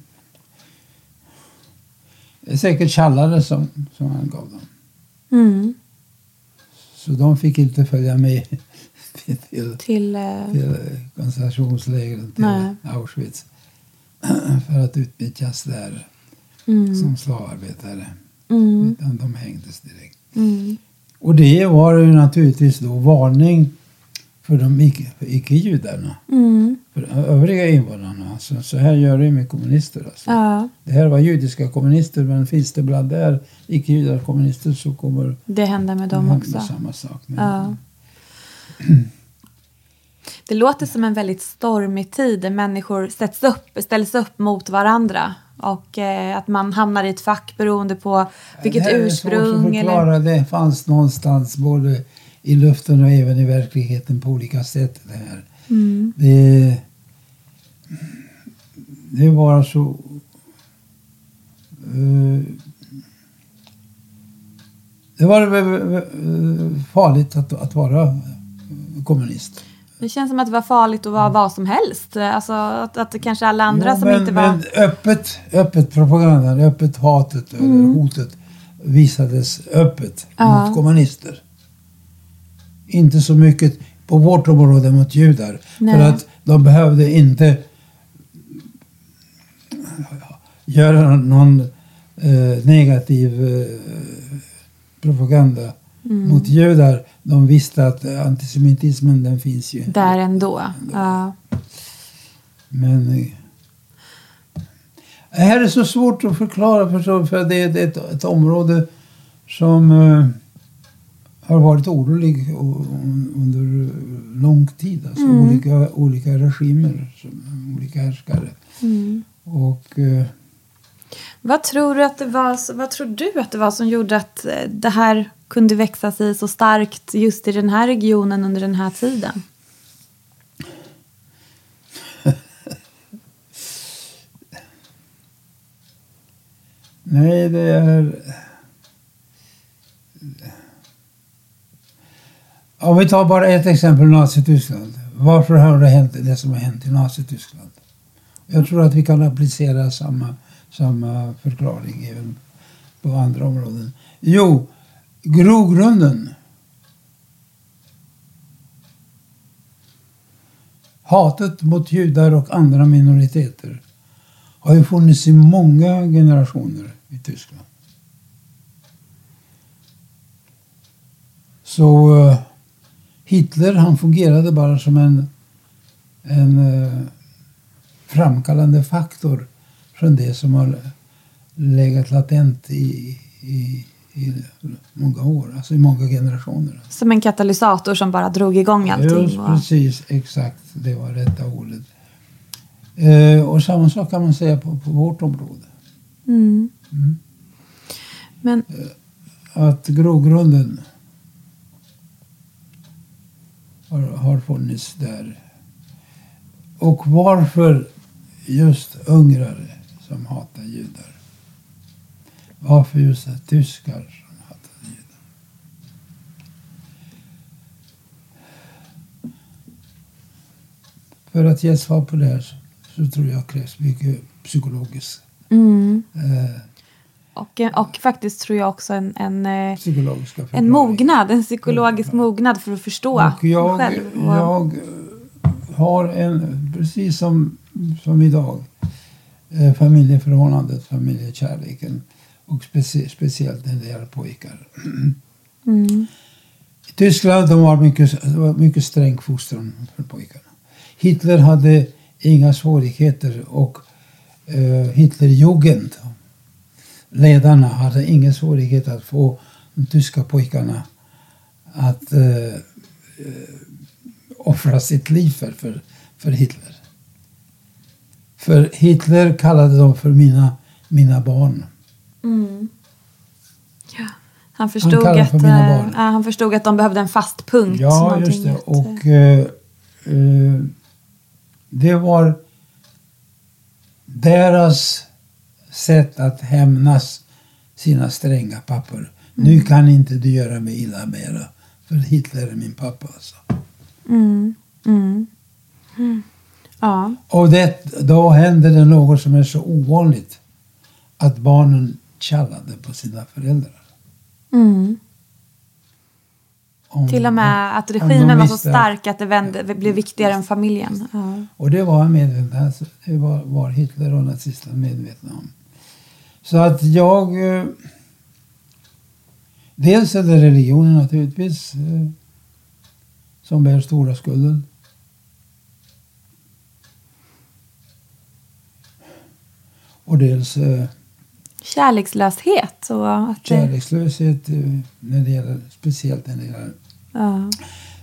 Det är säkert tjallare som, som han gav dem. mm, Så de fick inte följa med till, till... eh, till koncentrationslägren, till Nej. Auschwitz. För att utnyttjas där Mm, som slavarbetare. mm, Utan de hängdes direkt. mm, Och det var ju naturligtvis då varning för de icke-judarna. mm, för övriga invånarna. Alltså, så här gör det med kommunister. Alltså. ja, Det här var judiska kommunister men finns det bland där icke-judar kommunister så kommer det hände med dem också. hända samma sak. Men, Ja. Det låter som en väldigt stormig tid där människor sätts upp, ställs upp mot varandra. Och eh, att man hamnar i ett fack beroende på vilket det här är ursprung. svårt att Eller... förklara. Det fanns någonstans både i luften och även i verkligheten på olika sätt. Det, här. Mm. det, det var så... eh, det var eh, farligt att, att vara kommunist. Det känns som att det var farligt att vara vad som helst. Alltså att, att det kanske alla andra Ja, som men, inte var... men öppet, öppet propagandan, öppet hatet eller hotet visades öppet Mm. Ja. mot kommunister. Inte så mycket på vårt område mot judar. Nej. För att de behövde inte göra någon eh, negativ eh, propaganda Mm. mot judar. De visste att eh, antisemitismen den finns ju. Där ändå. Ja. Men eh, det här är så svårt att förklara för, för det är ett, ett område som eh, har varit orolig under lång tid. Alltså olika, olika regimer, som, olika härskare. Mm. Och vad tror du att det var, vad tror du att det var som gjorde att eh, det här kunde växa sig så starkt just i den här regionen under den här tiden? nej, det är... Om vi tar bara ett exempel, Nazityskland. varför har det hänt det som har hänt i Nazityskland? Jag tror att vi kan applicera samma, samma förklaring även på andra områden. Jo, grogrunden. Hatet mot judar och andra minoriteter har ju funnits i många generationer i Tyskland. Så eh, Hitler han fungerade bara som en, en eh, framkallande faktor från det som har legat latent i, i, i många år, alltså i många generationer. Som en katalysator som bara drog igång allting? Just precis, exakt. Det var rätta ordet. Eh, och samma sak kan man säga på, på vårt område. Mm. Mm. Men... Eh, att grogrunden har, har funnits där. Och varför just ungrare som hatar judar? Varför just tyskar som hatar judar? För att ge svar på det här så, tror jag krävs mycket psykologiskt. Mm. Eh, och, och faktiskt tror jag också en, en, eh, en mognad, en psykologisk mognad för att förstå Och jag, själv. Jag har en, precis som, som idag, familjeförhållandet, familjekärleken och specie, speciellt när det gäller pojkar. mm, I Tyskland de var mycket, det var mycket sträng fostran för pojkarna. Hitler hade inga svårigheter och eh, Hitlerjugend, ledarna, hade ingen svårighet att få de tyska pojkarna att eh, eh, offra sitt liv för, för, för Hitler. För Hitler kallade dem för mina, mina barn. mm. Ja. Han förstod, kallar att, för eh, barn. ja, han förstod att de behövde en fast punkt. Ja, just det. Och eh, eh, det var deras sätt att hämnas sina stränga pappor. Nu kan inte du göra mig illa mera. För Hitler är min pappa. Alltså. mm, mm, mm. Ja. Och det, då händer det något som är så ovanligt. Att barnen tjallade på sina föräldrar. Mm. Om- Till och med att om regimen var så stark att det vände, det blev viktigare än familjen. Ja. Och det var, alltså, det var, var Hitler och nazisterna medvetna om. Så att jag... Eh, dels är det religionen naturligtvis eh, som bär stora skulden. Och dels eh, Kärlekslöshet. Och att det, kärlekslöshet eh, när det gäller, speciellt när det gäller ja.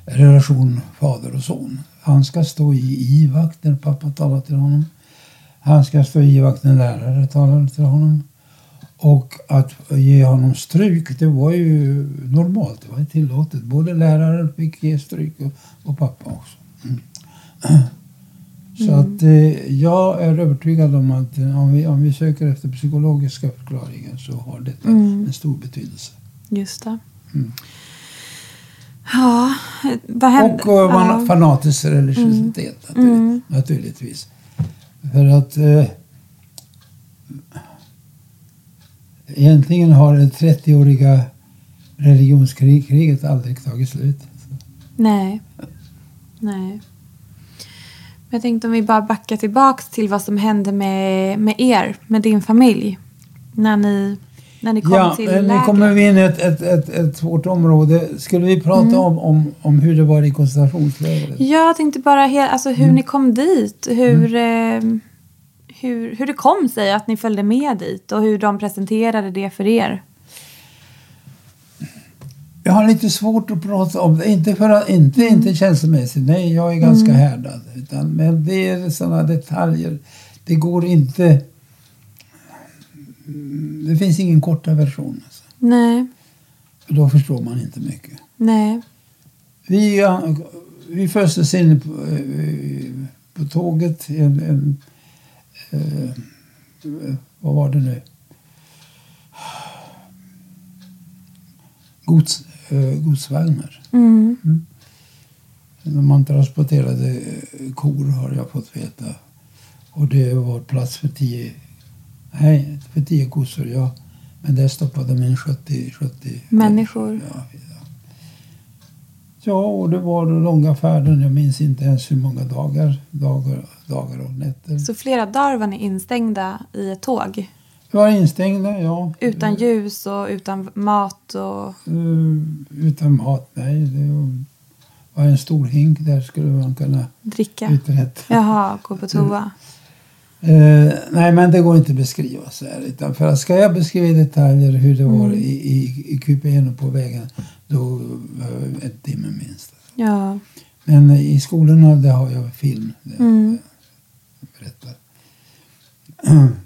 relation fader och son. Han ska stå i ivakt när pappa talar till honom. Han ska stå i ivakt när lärare talar till honom. Och att ge honom stryk, det var ju normalt. Det var tillåtet. Både lärare fick ge stryk och, och pappa också. Mm. Så att eh, jag är övertygad om att eh, om vi, om vi söker efter psykologiska förklaringar så har detta Mm. en stor betydelse. Just det. Mm. Ja, vad hände? Och man, ja. fanatisk religiositet natur, Mm. naturligtvis. För att eh, egentligen har det 30-åriga religionskriget aldrig tagit slut. Nej. Nej. Jag tänkte om vi bara backar tillbaks till vad som hände med, med er, med din familj. När ni, när ni kom Ja, till eh, nu lägret. kommer vi in i ett, ett, ett, ett svårt område. Skulle vi prata Mm. om, om, om hur det var i koncentrationslägret? Jag tänkte bara he- alltså, hur Mm. ni kom dit. Hur, eh, hur, hur det kom sig att ni följde med dit och hur de presenterade det för er. Jag har lite svårt att prata om det. Inte, för att, inte, inte känslomässigt. Nej, jag är ganska härdad. Utan, men det är sådana detaljer. Det går inte... Mm, Det finns ingen korta version. Alltså. Nej, För då förstår man inte mycket. nej. Vi, vi föstes in på, eh, på tåget. i En, en, eh, vad var det nu? Gods, godsvagnar. Mm. När man transporterade eh, kor har jag fått veta. Och det var plats för tio, nej, för tio kossor, ja. Men där stoppade man in 70, 70 Människor. Ja, ja. ja, och det var långa färden. Jag minns inte ens hur många dagar, dagar, dagar och nätter. Så flera dagar var ni instängda i ett tåg? Vi var instängda, ja. Utan ljus och utan mat och... Eh, utan mat, nej. Det var en stor hink där skulle man kunna Dricka? uträtta. Jaha, gå på toa. Eh, nej, men det går inte att beskriva så här. Utan för att ska jag beskriva i detaljer hur det var i, i, i kupén och på vägen, då behöver jag ett timme minst. Ja. Men i skolorna, där har jag film. Där Mm. jag berättar.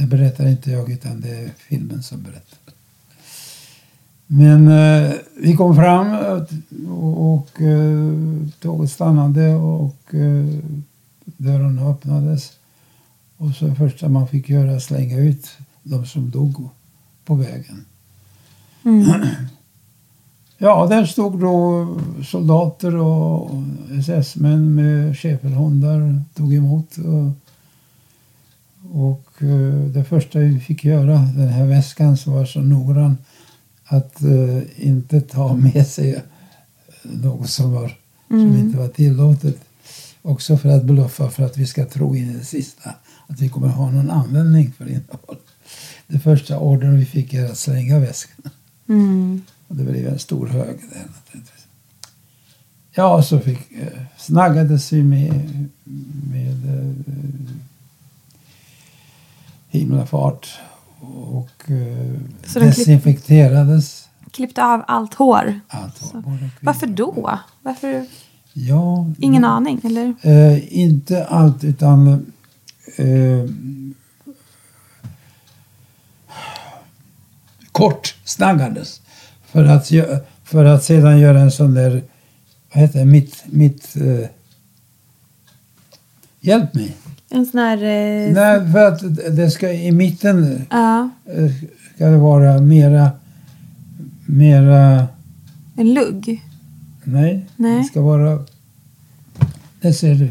Det berättar inte jag, utan det är filmen som berättar. Men eh, vi kom fram och, och eh, tåget stannade och eh, dörrarna öppnades. Och så första man fick göra att slänga ut de som dog på vägen. Mm. Ja, där stod då soldater och SS-män med schäferhundar tog emot. Och, och eh, det första vi fick göra, den här väskan som var så noggrann att eh, inte ta med sig något som, var, som Mm. inte var tillåtet. Också för att bluffa, för att vi ska tro in i det sista att vi kommer ha någon användning för innehåll. Det första ordern vi fick är att slänga väskan. Mm. Och det blev en stor hög där naturligtvis. Ja, så fick, eh, snaggades vi med, med eh, himlafart och eh, desinfekterades. Klippte av allt hår. Allt kvinnor Varför då? Varför? Ja, Ingen aning, eller? Eh, inte allt, utan eh, kort snaggades. För att, för att sedan göra en sån där, vad heter det, mitt, mitt eh, Hjälp mig. En sån här... Eh, Nej, för att det ska i mitten Ja, eh, ska det vara mera, mera, en lugg. nej, Nej. det ska vara, det ser du.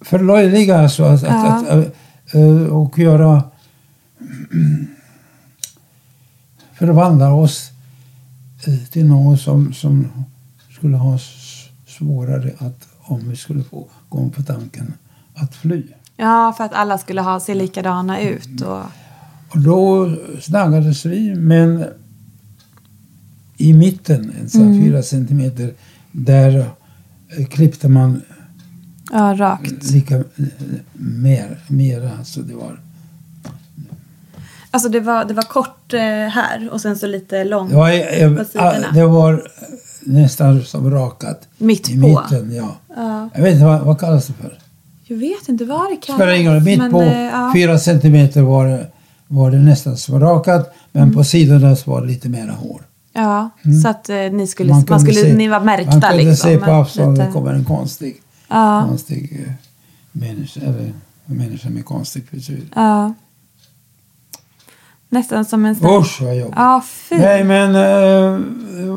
Förlöjliga alltså att, Ja. att, att, eh, och göra, förvandla oss eh, till någon som, som skulle ha svårare att, om vi skulle få gå på tanken, att fly. Ja, för att alla skulle ha, se likadana ut. Och, Och då snaggades vi, men i mitten, en sån här fyra centimeter, där eh, klippte man ja, rakt. lika eh, mer, mera. Alltså det var, Alltså det var, det var kort eh, här och sen så lite långt var, eh, på sidorna. det var nästan som rakat. Mitt I på. mitten, ja. Ja. Jag vet inte, vad, vad kallas det för? Jag vet inte vad det kallas. Spelar ingen roll. Mitt på eh, ja. fyra centimeter var det, var det nästan som rakat, men Mm. på sidorna så var det lite mera hår. Ja, så att eh, ni skulle, Mm. Man man skulle, se- ni var märkta Man kunde liksom. se på avstånd lite- det kommer en konstig, Ja, konstig eh, människa, eller människa med konstig frisyr. ja. Nästan som en sån... Usch vad jobbigt. Ja, fy. Nej men eh,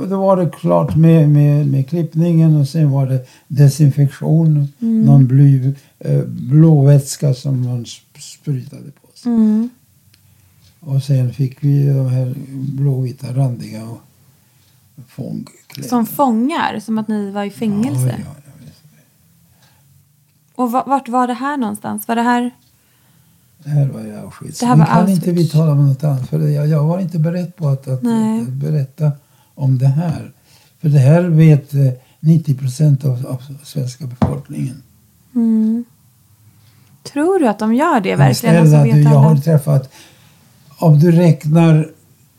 då var det klart med, med, med klippningen och sen var det desinfektion. Mm. Någon bly, eh, blåvätska som man sp- sprutade på sig. Mm. Och sen fick vi de här blåvita randiga och fångkläder. Som fångar, som att ni var i fängelse. Ja, ja, ja. Och va- vart var det här någonstans? Var det här... Det här var i Auschwitz. Det här Nu var kan Auschwitz. inte vi tala om något annat. För jag, jag var inte beredd på att, att, berätta om det här. För det här vet eh, 90 procent av, av svenska befolkningen. Mm. Tror du att de gör det verkligen? Snälla du, jag har träffat, om du räknar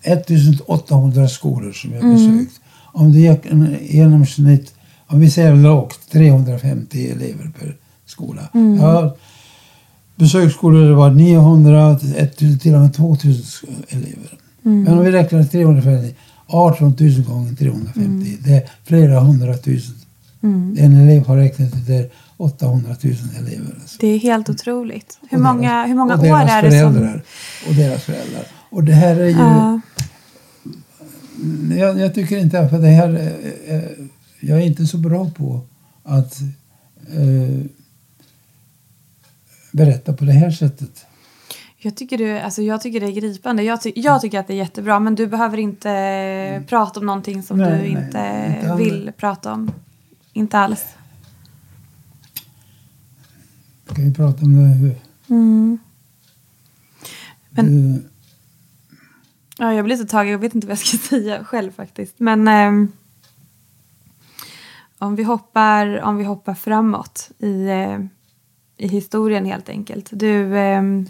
1800 skolor som jag Mm. besökt. Om du genomsnitt, om vi säger lågt, 350 elever per skola. Mm. Jag har besökt skolor där det var 900, 1000, till och med 2000 elever. Mm. Men om vi räknar 350, 18 000 gånger 350, det är flera hundratusen. Mm. En elev har räknat ut det är 800 000 elever. Alltså. Det är helt otroligt. Hur Och många, deras- hur många år deras är det som... Och deras föräldrar. Och det här är ju... Ja. Jag, jag tycker inte för det här är, är jag är inte så bra på att eh, berätta på det här sättet. Jag tycker, du, alltså jag tycker det är gripande. Jag, ty jag tycker att det är jättebra. Men du behöver inte prata om någonting som Nej, du nej, inte, inte vill prata om. Inte alls. Vi prata om det? Hur, Mm. Men- du, Ja, jag blir så tagen. Jag vet inte vad jag ska säga själv faktiskt. Men ehm, om, vi hoppar, om vi hoppar framåt i, eh, i historien helt enkelt. Du, ehm,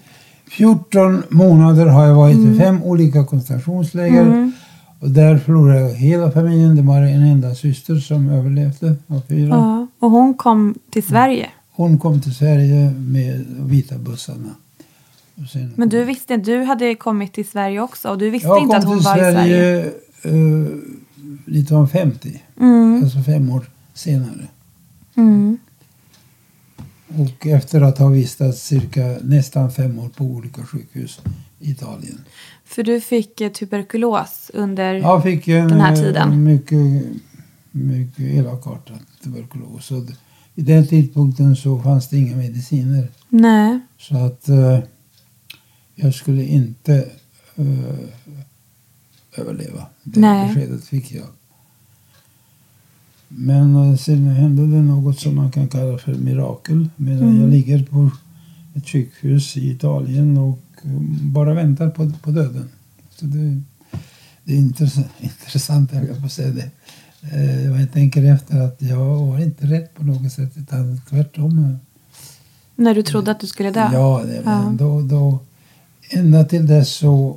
14 månader har jag varit Mm. i fem olika koncentrationsläger. Och där förlorade jag hela familjen. Det var en enda syster som överlevde av fyra. ja, och hon kom till Sverige. Hon kom till Sverige med vita bussarna. Sen, Men du visste du hade kommit till Sverige också och du visste jag inte kom att hon till var i Sverige. Sverige eh, 1950. Mm. Alltså fem år senare. Mm. Och efter att ha vistats cirka nästan fem år på olika sjukhus i Italien. För du fick eh, tuberkulos under... Jag fick en Den här eh, tiden. mycket, mycket elakartad tuberkulos. Och vid den tidpunkten så fanns det inga mediciner. Nej. Så att eh, jag skulle inte eh, överleva. Det Nej. beskedet fick jag. Men eh, sen hände det något som man kan kalla för mirakel. Medan Mm. jag ligger på ett sjukhus i Italien och eh, bara väntar på, på döden. Så det, det är intressant, intressant jag på säga det. Eh, Jag tänker efter att jag var inte rätt på något sätt utan tvärtom. När du trodde att du skulle dö? Ja, det, Ja. då, då, ända till dess så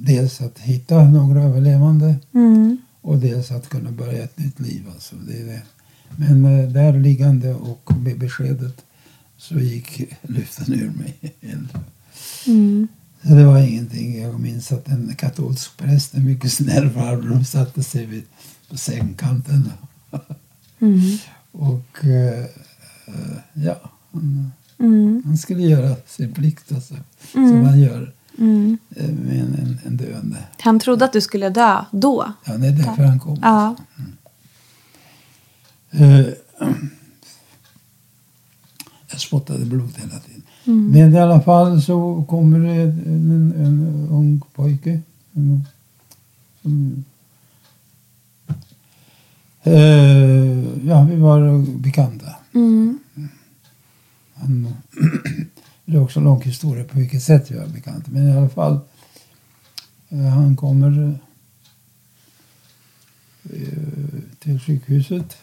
dels att hitta några överlevande och dels att kunna börja ett nytt liv. Alltså, det är det. Men eh, där liggande och med beskedet så gick luften ur mig. Så det var ingenting. Jag minns att en katolsk präst, en mycket snäll farbror, satte sig vid, på sängkanten. och eh, eh, ja, han, han skulle göra sin plikt alltså, som han gör eh, med en, en, en döende. Han trodde att du skulle dö då. Ja, det är därför han kom. Ja. Eh, jag spottade blod hela tiden. Men i alla fall så kommer det en, en, ung pojke. En, som, eh, ja, vi var bekanta. Han, det är också en lång historia på vilket sätt vi är bekanta. Men i alla fall, eh, han kommer eh, till sjukhuset.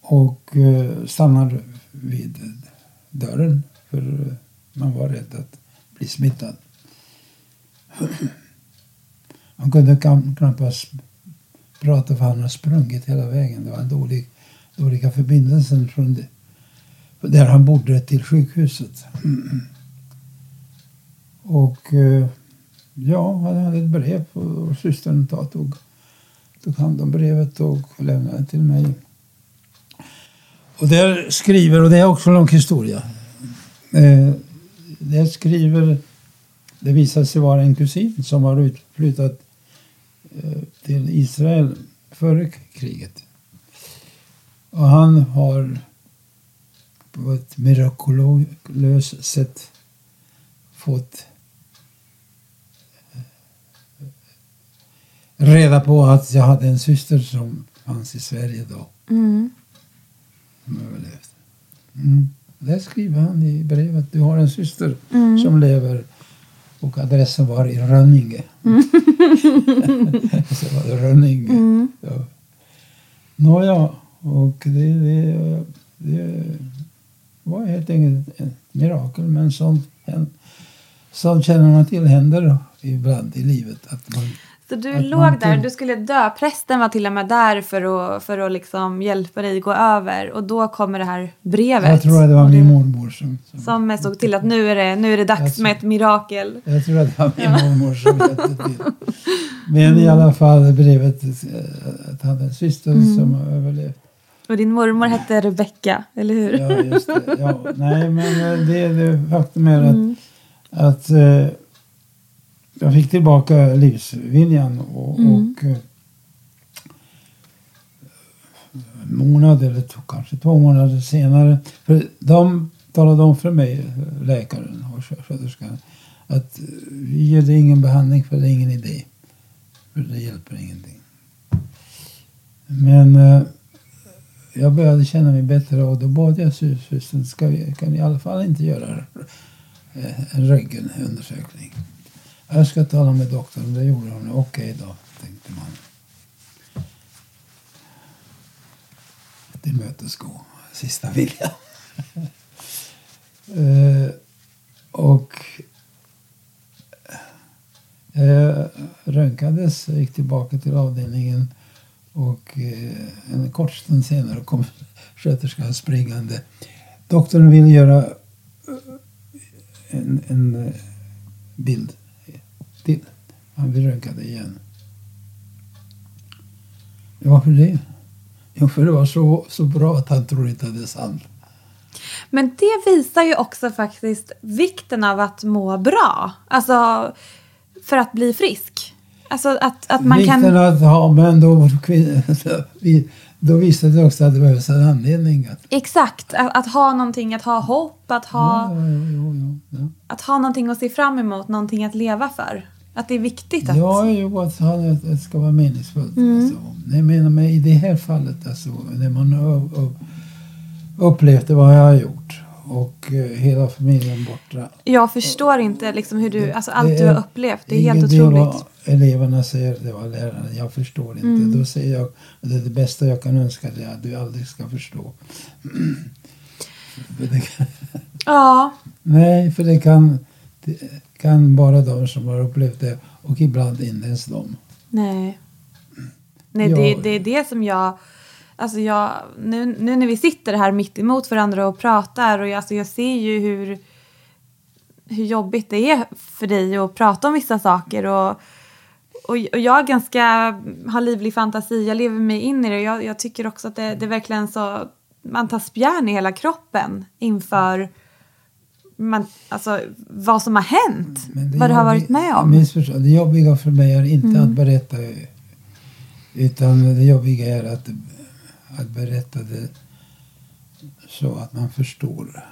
Och eh, stannar vid dörren för man var rädd att bli smittad. Han kunde knappast prata för han har sprungit hela vägen. Det var en dålig, olika förbindelsen från det, där han bodde till sjukhuset. Och eh, ja, han hade ett brev och systern tog, tog hand om brevet och lämnade till mig. Och där skriver, och det är också en lång historia. Eh, där skriver, det visar sig vara en kusin som har utflyttat eh, till Israel före kriget. Och han har på ett mirakulöst sätt fått eh, reda på att jag hade en syster som fanns i Sverige då. Mm. Som överlevt. Mm. Det skriver han i brevet. Du har en syster Mm. som lever och adressen var i Rönninge. Mm. Så var det Rönninge. Ja. Nåja, och det, det, det var helt enkelt ett mirakel. Men hän- sånt känner man till händer ibland i livet. Att man, Så du Att låg där, du skulle dö. Prästen var till och med där för att, för att liksom hjälpa dig gå över. Och då kommer det här brevet. jag tror att det var min mormor som, som Som såg till att nu är det, nu är det dags med ett mirakel. Jag tror att det var min mormor som hjälpte till. Men i alla fall brevet eh, att han hade en syster som har överlevt. Och din mormor hette Rebecka, eller hur? Ja, just det. Ja, nej, men eh, det, det faktum är att, att eh, jag fick tillbaka livsviljan och, och eh, månad eller to, kanske två månader senare. För de talade om för mig, läkaren och sköterskan, att eh, vi ger dig ingen behandling för det är ingen idé. För det hjälper ingenting. Men eh, jag började känna mig bättre och då bad jag sy- ska vi, kan ni i alla fall inte göra eh, en röntgenundersökning? Jag ska tala med doktorn. Det gjorde hon. Okej då, tänkte man. Tillmötesgå sista viljan. uh, eh, och eh, jag röntgades gick tillbaka till avdelningen och eh, en kort stund senare kom sköterskan springande. Doktorn ville göra eh, en, en eh, bild till. Han vill röntga det igen. Varför det? Jo, för det var så, så bra att han tror inte att det är sant. Men det visar ju också faktiskt vikten av att må bra. Alltså, för att bli frisk. Alltså att, att man Vikten kan... att ha, men då, då visade det också att det behövs en anledning. Att, Exakt, att, att ha någonting, att ha hopp, att ha, ja, ja, ja, att ha någonting att se fram emot, någonting att leva för. Att det är viktigt att... Ja, jo, att det, det ska vara meningsfullt. Mm. Alltså. Jag menar, men i det här fallet, alltså, när man har upp- upplevt vad jag har gjort och eh, hela familjen borta. Jag förstår inte liksom hur du, alltså allt du har upplevt. Det är helt otroligt. eleverna säger, det var lärarna. Jag förstår inte. Mm. Då säger jag, det är det bästa jag kan önska dig, att du aldrig ska förstå. För det, Ja, nej, för det kan, det kan bara de som har upplevt det och ibland inte ens de. nej. Nej, Ja. det, det är det som jag... Alltså jag nu, nu när vi sitter här mitt emot varandra och pratar och jag, alltså jag ser ju hur, hur jobbigt det är för dig att prata om vissa saker. Och, och, och jag ganska, har livlig fantasi, jag lever mig in i det. Jag, jag tycker också att det, det är verkligen så... Man tar spjärn i hela kroppen inför man, alltså, vad som har hänt. Men det Vad du har varit med om. Det jobbiga för mig är inte Mm. att berätta utan det jobbiga är att, att berätta det så att man förstår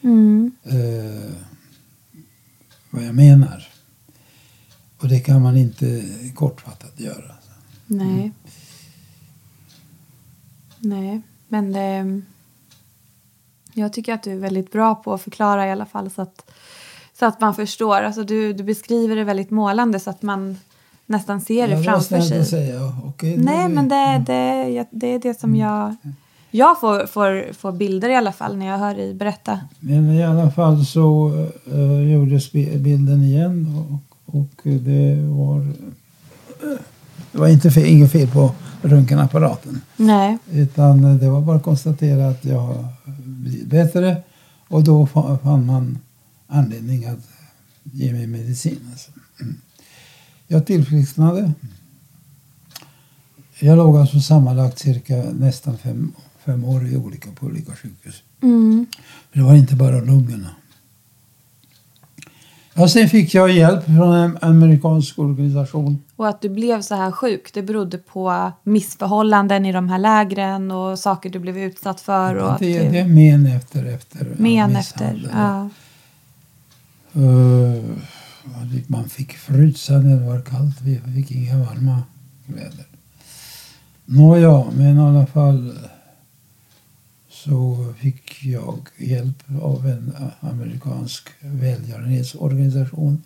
Mm. eh, vad jag menar. Och det kan man inte kortfattat göra. Nej. Nej, men det, jag tycker att du är väldigt bra på att förklara i alla fall så att, så att man förstår. Alltså du, du beskriver det väldigt målande så att man nästan ser det Ja, framför sig. att säga. Okej, Nej, men det, det, jag- det är det som jag... Jag får, får, får bilder i alla fall när jag hör dig berätta. Men i alla fall så uh, gjordes bi- bilden igen och, och det var... det var inte fel, inget fel på röntgenapparaten. Nej. Utan det var bara att konstatera att jag blivit bättre. Och då fa- fann man anledning att ge mig medicin. Alltså. Mm. Jag tillfrisknade. Jag låg alltså sammanlagt cirka nästan fem, fem år i olika, på olika sjukhus. Mm. Det var inte bara lungorna. Ja, sen fick jag hjälp från en amerikansk organisation. Och att du blev så här sjuk, det berodde på missförhållanden i de här lägren och saker du blev utsatt för. Och att det, du, det är men efter, efter men ja, efter. Ja. Eh, man fick frysa när det var kallt. Vi fick inga varma kläder. Nåja, men i alla fall så fick jag hjälp av en amerikansk välgörenhetsorganisation.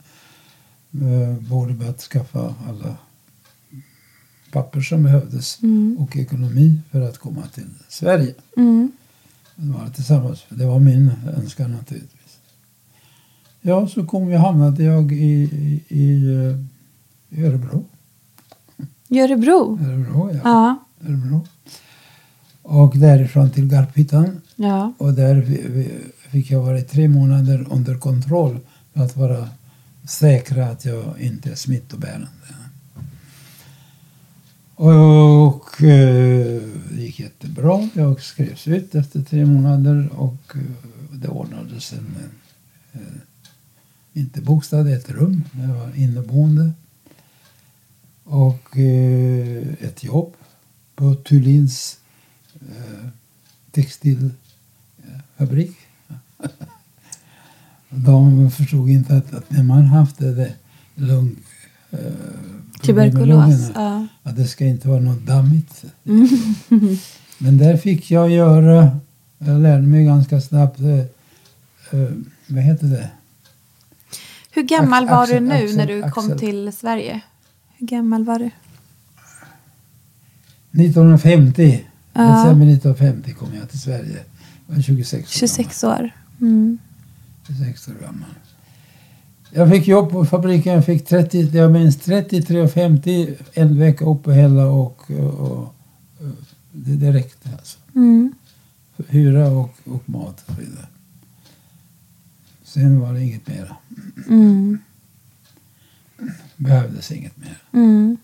eh, Både med att skaffa alla papper som behövdes och ekonomi för att komma till Sverige. Mm. Vara tillsammans. Det var min önskan naturligtvis. Ja, så kom jag, hamnade jag i, i, i, eh, Örebro. I Örebro? Örebro, ja. Ja. Örebro. Och därifrån till Garphyttan. ja. Och där fick jag vara i tre månader under kontroll för att vara säkra att jag inte är smittobärande. Och eh, det gick jättebra. Jag skrevs ut efter tre månader och eh, det ordnades en, eh, inte bostad, ett rum. Jag var inneboende. Och eh, ett jobb på Thulins eh, textilfabrik. De förstod inte att, att när man haft det där lung... Eh, Tuberkulos. Ja. att det ska inte vara något dammigt. Men där fick jag göra... Jag lärde mig ganska snabbt... Eh, eh, vad heter det? Hur gammal Ax- var du Axel- nu Axel- när du kom Axel. till Sverige? Hur gammal var du? 1950. Ja. December 1950 kom jag till Sverige. Jag var 26 år 26 år. Mm. gammal. 26 år gammal. Jag fick jobb på fabriken. Jag fick 30, jag minns 33,50 en vecka uppehälle och, och, och det, det räckte alltså. Mm. Hyra och, och mat och så vidare. Sen var det inget mer. Mm. Behövdes inget mer. Mm.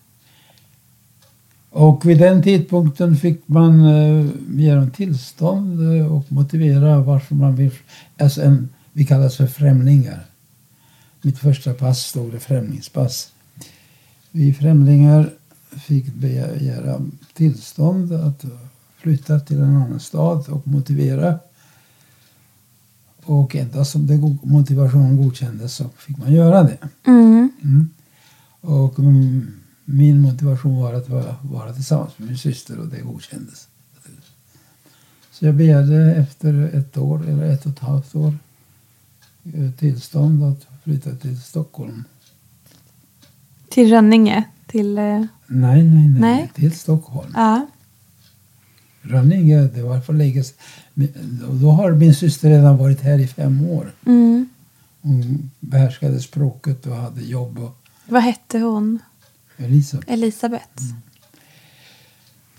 Och vid den tidpunkten fick man eh, ge dem tillstånd eh, och motivera varför man vill... Alltså en, vi kallas för främlingar. Mitt första pass stod det främlingspass. Vi främlingar fick begära tillstånd att flytta till en annan stad och motivera. Och endast om det motivationen godkändes så fick man göra det. Mm. Mm. Och min motivation var att vara, vara tillsammans med min syster och det godkändes. Så jag begärde efter ett år, eller ett och ett halvt år, eh, tillstånd att flytta till Stockholm. Till Rönninge? Till... eh, Nej, nej, nej, Nej. till Stockholm. Ja. Rönninge, det var för länge Då har min syster redan varit här i fem år. Mm. Hon behärskade språket och hade jobb. Och Vad hette hon? Elisa. Elisabeth?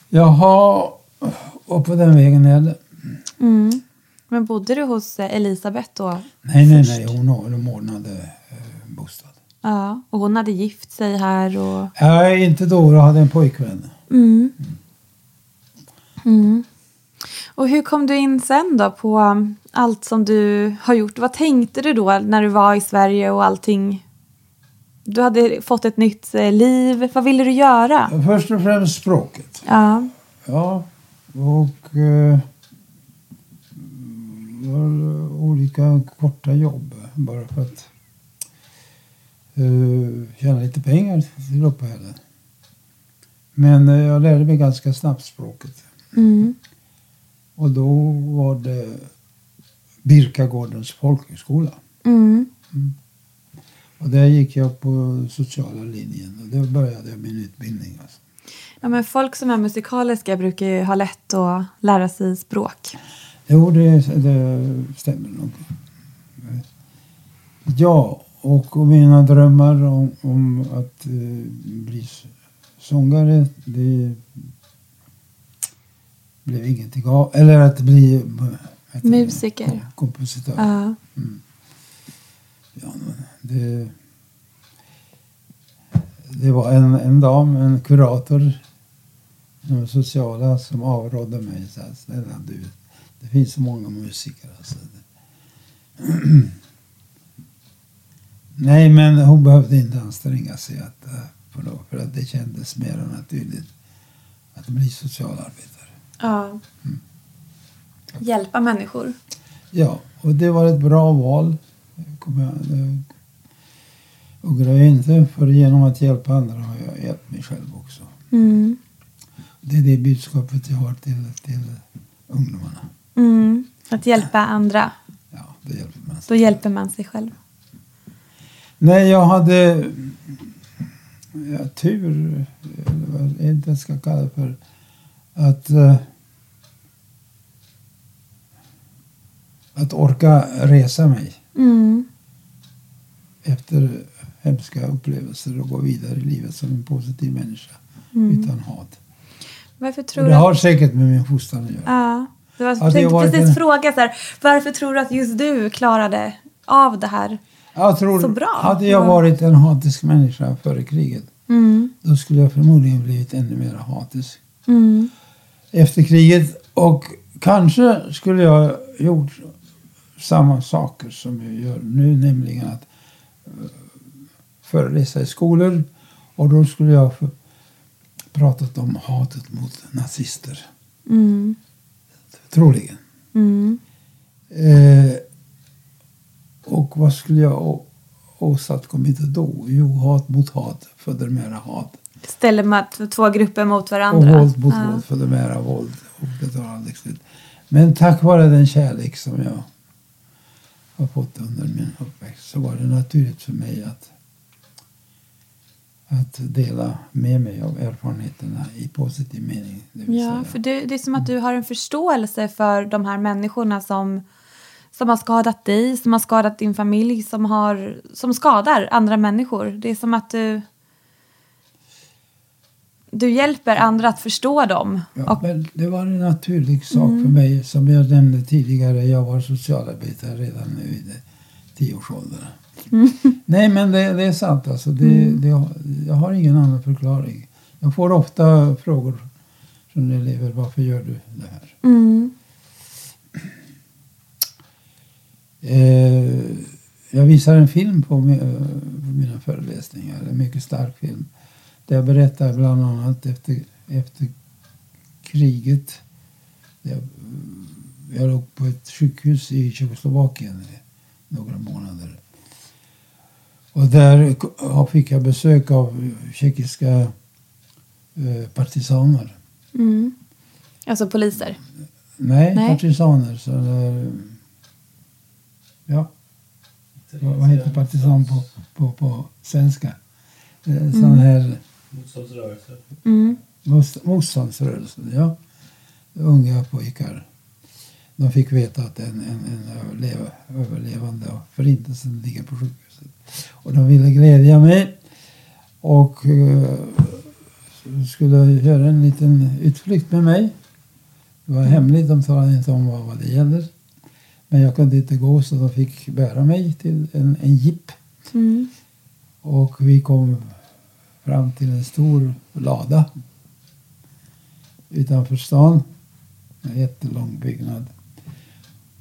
Jaha, och på den vägen är det. Mm. Men bodde du hos eh, Elisabeth då? Nej, nej, först? nej. Hon, hon ordnade eh, bostad. Ja. Och hon hade gift sig här och... Nej, inte då. Jag hade en pojkvän. Mm. Mm. Och hur kom du in sen då på um, allt som du har gjort? Vad tänkte du då när du var i Sverige och allting? Du hade fått ett nytt eh, liv. Vad ville du göra? Först och främst språket. Ja. Ja, och eh, var olika korta jobb bara för att eh, tjäna lite pengar till uppehälle. Men eh, jag lärde mig ganska snabbt språket. Mm. Och då var det Birkagårdens folkhögskola. Mm. Och där gick jag på sociala linjen och där började jag min utbildning. Alltså. ja. Men folk som är musikaliska brukar ju ha lätt att lära sig språk. Jo, det, det stämmer nog. Ja, och mina drömmar om, om att eh, bli sångare, det blev ingenting av. Eller att bli heter det? Musiker. kompositör. Ja. Ja, men det, det var en, en dam, en kurator det sociala som avrådde mig. Så här, snälla du, det finns så många musiker. Alltså. Nej, men hon behövde inte anstränga sig att, eh, för, då, för att det kändes mer naturligt att bli socialarbetare. Ja. Hjälpa människor. Ja, och det var ett bra val. Kommer jag, det ångrar jag inte. För genom att hjälpa andra har jag hjälpt mig själv också. Mm. Det är det budskapet jag har till, till ungdomarna. Mm. Att hjälpa andra. Ja, det hjälper man. Då hjälper man sig själv. Nej, jag hade ja, tur, eller vad jag inte ska kalla det för, att, eh, att orka resa mig Mm. efter hemska upplevelser och gå vidare i livet som en positiv människa utan hat. Varför Och tror det du har säkert med min fostran att göra. Ja. Det var, jag tänkte varit precis fråga så här, varför tror du att just du klarade av det här? Jag tror, Så bra. hade jag varit en hatisk människa före kriget Mm. då skulle jag förmodligen blivit ännu mer hatisk. Mm. Efter kriget. Och kanske skulle jag gjort samma saker som jag gör nu, nämligen att eh, föreläsa i skolor. Och då skulle jag få pratat om hatet mot nazister. Mm. Troligen. Mm. Eh, och vad skulle jag åstadkommit då? Jo, hat mot hat föder mera hat. Ställer man två grupper mot Och varandra. våld mot Ja. våld mera våld. Och det aldrig slut. Men tack vare den kärlek som jag har fått under min uppväxt så var det naturligt för mig att, att dela med mig av erfarenheterna i positiv mening. Ja, för det, det är som att du har en förståelse för de här människorna som, som har skadat dig, som har skadat din familj, som, har, som skadar andra människor. Det är som att du, du hjälper andra att förstå dem. Ja, men det var en naturlig sak Mm. för mig. Som jag nämnde tidigare, jag var socialarbetare redan nu i tioårsåldern. Mm. Nej, men det, det är sant. Alltså, det, det, jag har ingen annan förklaring. Jag får ofta frågor från elever. Varför gör du det här? mm, Eh, jag visar en film på mina föreläsningar. En mycket stark film. Där jag berättar bland annat efter, efter kriget. Jag, jag låg på ett sjukhus i Tjeckoslovakien i några månader. Och där fick jag besök av tjeckiska eh, partisaner. mm. Alltså poliser. Nej, Nej. partisaner. Så där, ja, vad, vad heter partisan på, på, på svenska? Eh, Sån här Motståndsrörelse. Mm. motst- motståndsrörelsen, ja. Unga pojkar. De fick veta att en, en, en överlev, överlevande av förintelsen ligger på sjukhuset. Och de ville glädja mig. Och eh, skulle göra en liten utflykt med mig. Det var hemligt, de talade inte om vad, vad det gäller. Men jag kunde inte gå så de fick bära mig till en, en jeep. Mm. Och vi kom fram till en stor lada utanför stan. En jättelång byggnad.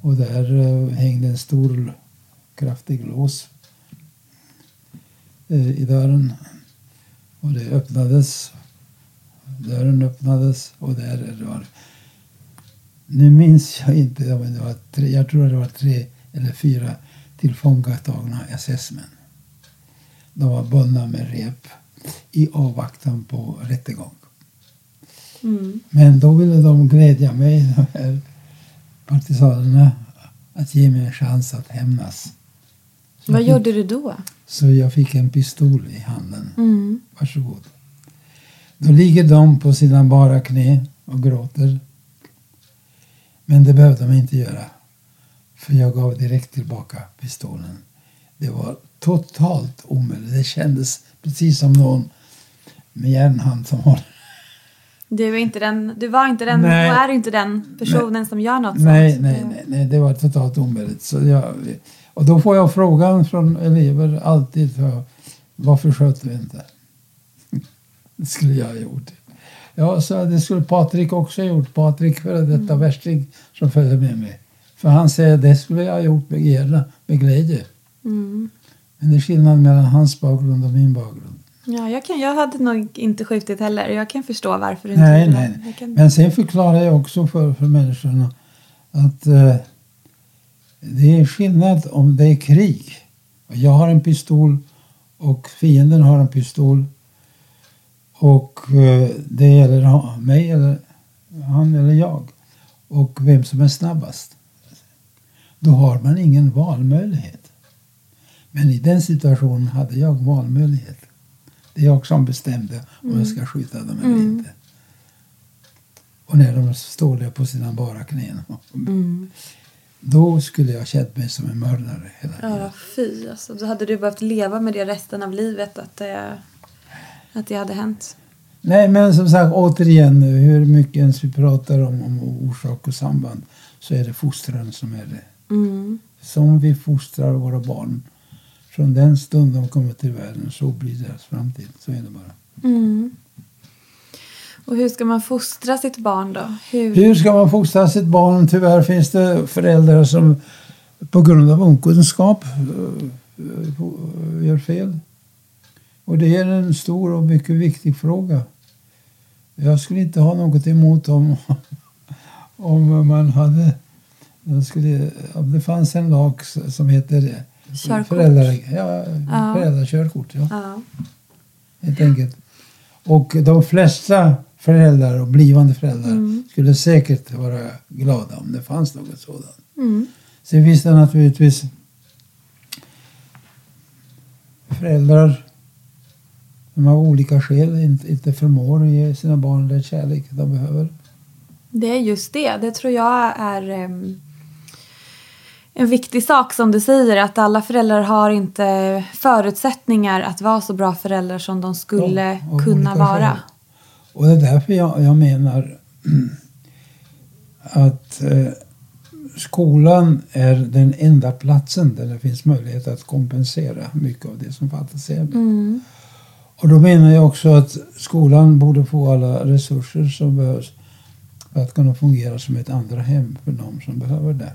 Och där eh, hängde en stor kraftig lås eh, i dörren. Och det öppnades. Dörren öppnades och där det var... Nu minns jag inte, men det var tre, jag tror det var tre eller fyra tillfångatagna SS-män. De var bundna med rep i avvaktan på rättegång. Mm. Men då ville de glädja mig, de här partisanerna, att ge mig en chans att hämnas. Så Vad jag gjorde du då? Så jag fick en pistol i handen. Mm. Varsågod. Då ligger de på sina bara knä och gråter. Men det behövde de inte göra. För jag gav direkt tillbaka pistolen. Det var totalt omöjligt. Det kändes precis som någon med järnhand som håller. Du, är inte den, du var inte den, Nej. och är inte den personen som gör något Nej, sånt. nej, nej, nej, det var totalt omöjligt. Så jag, och då får jag frågan från elever alltid, för, varför sköt du inte? Det skulle jag ha gjort. Ja, så det skulle Patrik också ha gjort. Patrik, före detta värsting, som följde med mig. För han säger det skulle jag ha gjort med, med glädje. Mm. Men det är skillnad mellan hans bakgrund och min bakgrund. Ja, jag, kan, jag hade nog inte skjutit heller. Jag kan förstå varför du inte Nej, nej. det. Kan, Men sen förklarar jag också för, för människorna att eh, det är skillnad om det är krig. Jag har en pistol och fienden har en pistol. Och eh, det gäller mig eller han eller jag. Och vem som är snabbast. Då har man ingen valmöjlighet. Men i den situationen hade jag valmöjlighet. Det är jag som bestämde om jag ska skjuta dem eller inte. Och när de står där på sina bara knän. Då skulle jag känt mig som en mördare hela tiden. ja, fy alltså. Då hade du behövt leva med det resten av livet. Att det, att det hade hänt. Nej, men som sagt återigen, hur mycket ens vi pratar om, om orsak och samband så är det fostran som är det. Mm. Som vi fostrar våra barn. Från den stund de kommer till världen så blir deras framtid. Så är det bara. Mm. Och hur ska man fostra sitt barn då? Hur? Hur ska man fostra sitt barn? Tyvärr finns det föräldrar som på grund av okunskap eh, gör fel. Och det är en stor och mycket viktig fråga. Jag skulle inte ha något emot om, om man hade... Skulle, om det fanns en lag som heter Körkort. föräldrar, ja, Ja. föräldrakörkort. Ja, Ja. helt enkelt. Och de flesta föräldrar och blivande föräldrar Mm. skulle säkert vara glada om det fanns något sådant. Mm. Sen finns det naturligtvis föräldrar som av olika skäl inte, inte förmår ge sina barn den kärlek de behöver. Det är just det. Det tror jag är em, en viktig sak som du säger. Att alla föräldrar har inte förutsättningar att vara så bra föräldrar som de skulle Ja, kunna vara. skäl. Och det är därför jag, jag menar att eh, skolan är den enda platsen där det finns möjlighet att kompensera mycket av det som fattas i. Mm. Och då menar jag också att skolan borde få alla resurser som behövs för att kunna fungera som ett andra hem för de som behöver det.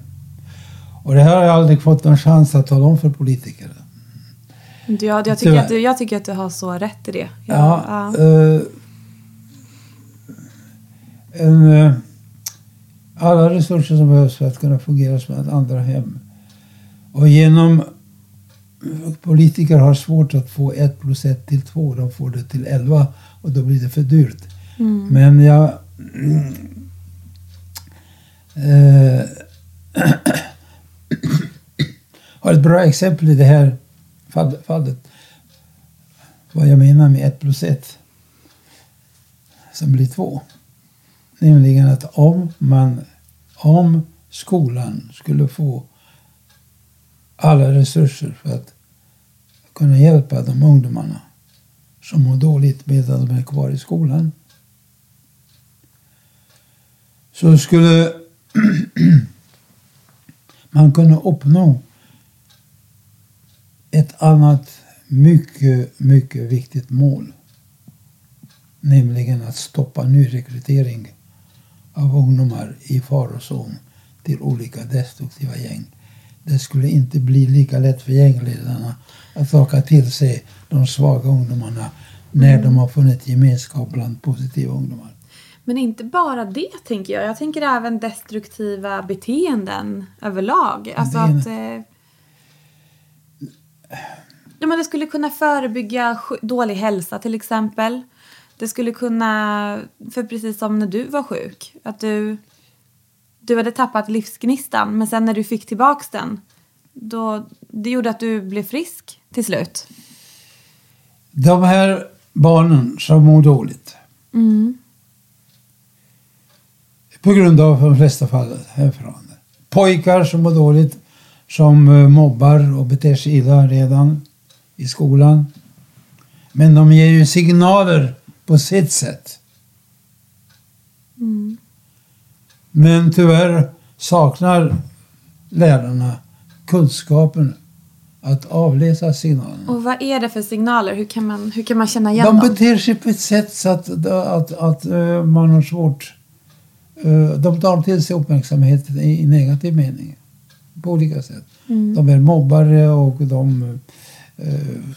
Och det här har jag aldrig fått någon chans att tala om för politiker. Ja, jag, tycker att du, jag tycker att du har så rätt i det. Ja, Ja, ja. eh, en, eh, alla resurser som behövs för att kunna fungera som ett andra hem. Och genom politiker har svårt att få ett plus ett till två. De får det till elva och då blir det för dyrt. Men jag... eh, har ett bra exempel i det här fallet. Vad jag menar med ett plus ett som blir två. Nämligen att om man om skolan skulle få alla resurser för att kunna hjälpa de ungdomarna som mår dåligt medan de är kvar i skolan så skulle man kunna uppnå ett annat mycket, mycket viktigt mål. Nämligen att stoppa nyrekrytering av ungdomar i farozon till olika destruktiva gäng. Det skulle inte bli lika lätt för gängledarna att locka till sig de svaga ungdomarna när de har funnit gemenskap bland positiva ungdomar. Men inte bara det tänker jag. Jag tänker även destruktiva beteenden överlag. Alltså att... Eh, ja, men det skulle kunna förebygga dålig hälsa till exempel. Det skulle kunna, för precis som när du var sjuk, att du, du hade tappat livsgnistan men sen när du fick tillbaks den, då, det gjorde att du blev frisk till slut. De här barnen som mår dåligt på grund av de flesta fall hemförhållanden. Pojkar som mår dåligt, som eh, mobbar och beter sig illa redan i skolan. Men de ger ju signaler på sitt sätt. Men tyvärr saknar lärarna kunskapen att avläsa signalerna. Och vad är det för signaler? Hur kan man, hur kan man känna igen De dem? beter sig på ett sätt så att, att, att, eh, man har svårt... eh, de tar till sig uppmärksamheten i, i negativ mening. På olika sätt. De är mobbare och de eh,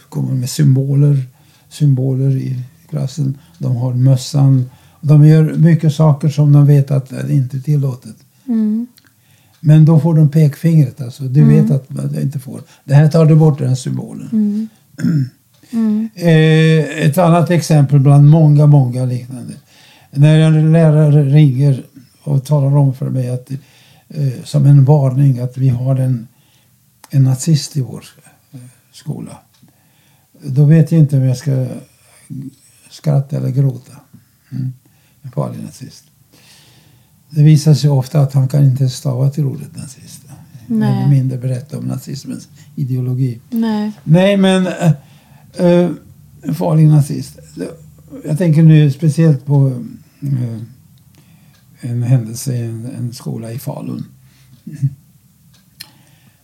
kommer med symboler, symboler i klassen. De har mössan. De gör mycket saker som de vet att det inte är tillåtet. Men då får de pekfingret. Alltså. Du vet att man inte får. Det här tar du bort den symbolen. Eh, ett annat exempel bland många, många liknande. När en lärare ringer och talar om för mig att eh, som en varning att vi har en, en nazist i vår eh, skola. Då vet jag inte om jag ska skratta eller gråta. Mm. En farlig nazist. Det visar sig ofta att han kan inte stava till ordet nazist. Nej. Eller mindre berätta om nazismens ideologi. Nej. Nej, men äh, äh, farlig nazist. Jag tänker nu speciellt på äh, en händelse i en, en skola i Falun.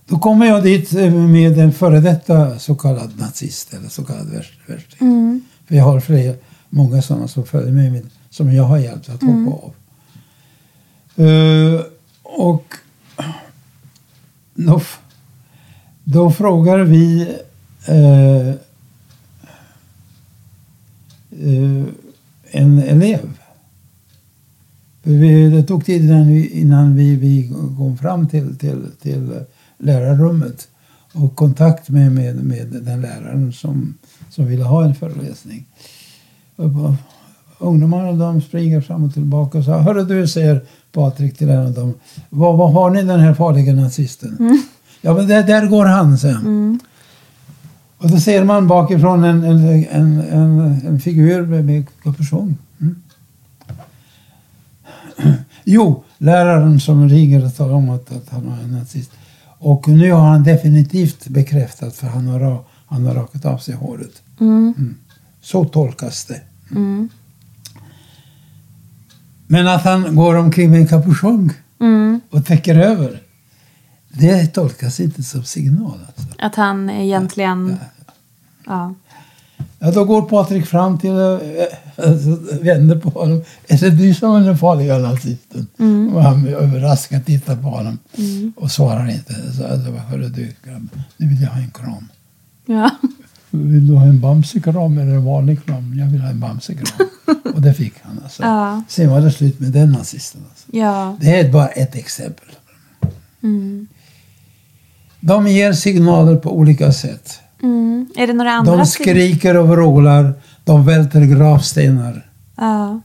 Då kommer jag dit eh, med en före detta så kallad nazist eller så kallad värst- värsting. För jag har flera, många sådana som följer med mig som jag har hjälpt att hoppa av. Eh, och då, då frågar vi eh, eh, en elev. Det tog tid innan vi, innan vi, vi kom fram till, till, till lärarrummet och kontakt med, med, med den läraren som, som ville ha en föreläsning. Och Ungdomarna de springer fram och tillbaka och sa Hörru du, säger Patrik till en av dem. Vad, vad har ni den här farliga nazisten? Ja men där, där går han, säger han. Och då ser man bakifrån en, en, en, en, en figur med, med kapuschong. Mm. Jo, läraren som ringer och talar om att, att han var en nazist. Och nu har han definitivt bekräftat för han har, han har rakat av sig håret. Mm. Så tolkas det. Men att han går omkring med en kapuschong och täcker över. Det tolkas inte som signal. Alltså. Att han egentligen... Ja. Ja, då går Patrik fram till och äh, vänder på honom. Är det du som är den farliga nazisten? Och han blir överraskad tittar på honom och svarar inte. Så alltså, hörru du grabb, nu vill jag ha en kram. Ja. Vill du ha en bamsekram eller en vanlig kram? Jag vill ha en bamsekram. och det fick han. Alltså. Ja. Sen var det slut med den nazisten. Alltså. ja. Det är bara ett exempel. De ger signaler på olika sätt. Mm. Är det några andra? De skriker och vrålar. De välter gravstenar. Ja.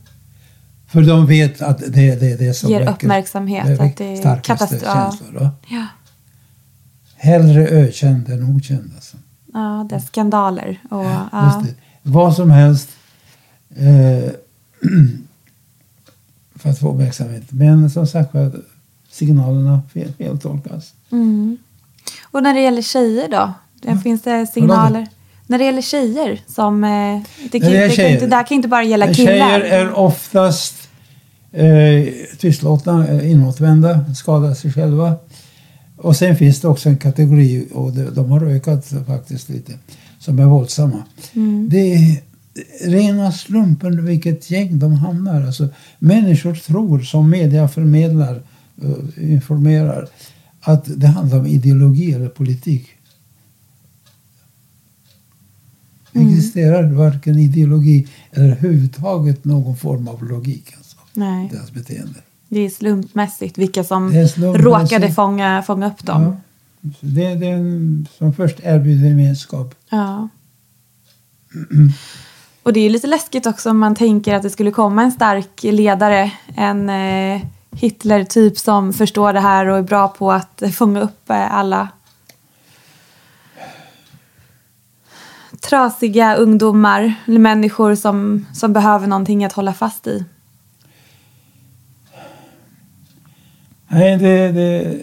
För de vet att det, det, det är som Ger uppmärksamhet, väcker att det är katastrof- ja. känslor. Ja. Hellre ökänd än okänd. Alltså. ja, det är skandaler. Och, ja. det. Vad som helst eh, för att få uppmärksamhet. Men som sagt signalerna fel, feltolkas. Mm. Och när det gäller tjejer då? Där Finns det Förlåt? signaler? När det gäller tjejer som... Eh, det, kan, det det, kan inte, det här kan inte bara gälla killar. Tjejer är oftast eh, tystlåtna, eh, inåtvända, skadar sig själva. Och sen finns det också en kategori, och de, de har ökat faktiskt lite, som är våldsamma. Det är rena slumpen vilket gäng de hamnar. Alltså, människor tror, som media förmedlar, eh, informerar, att det handlar om ideologi eller politik. Det existerar varken ideologi eller överhuvudtaget någon form av logik. Alltså, Nej, deras beteende. det är slumpmässigt vilka som slumpmässigt. råkade fånga, fånga upp dem. Ja. Det, är en som först erbjuder gemenskap. Ja. Och det är lite läskigt också om man tänker att det skulle komma en stark ledare, en eh, Hitler-typ som förstår det här och är bra på att fånga upp eh, alla trasiga ungdomar eller människor som, som behöver någonting att hålla fast i. Nej, det, det,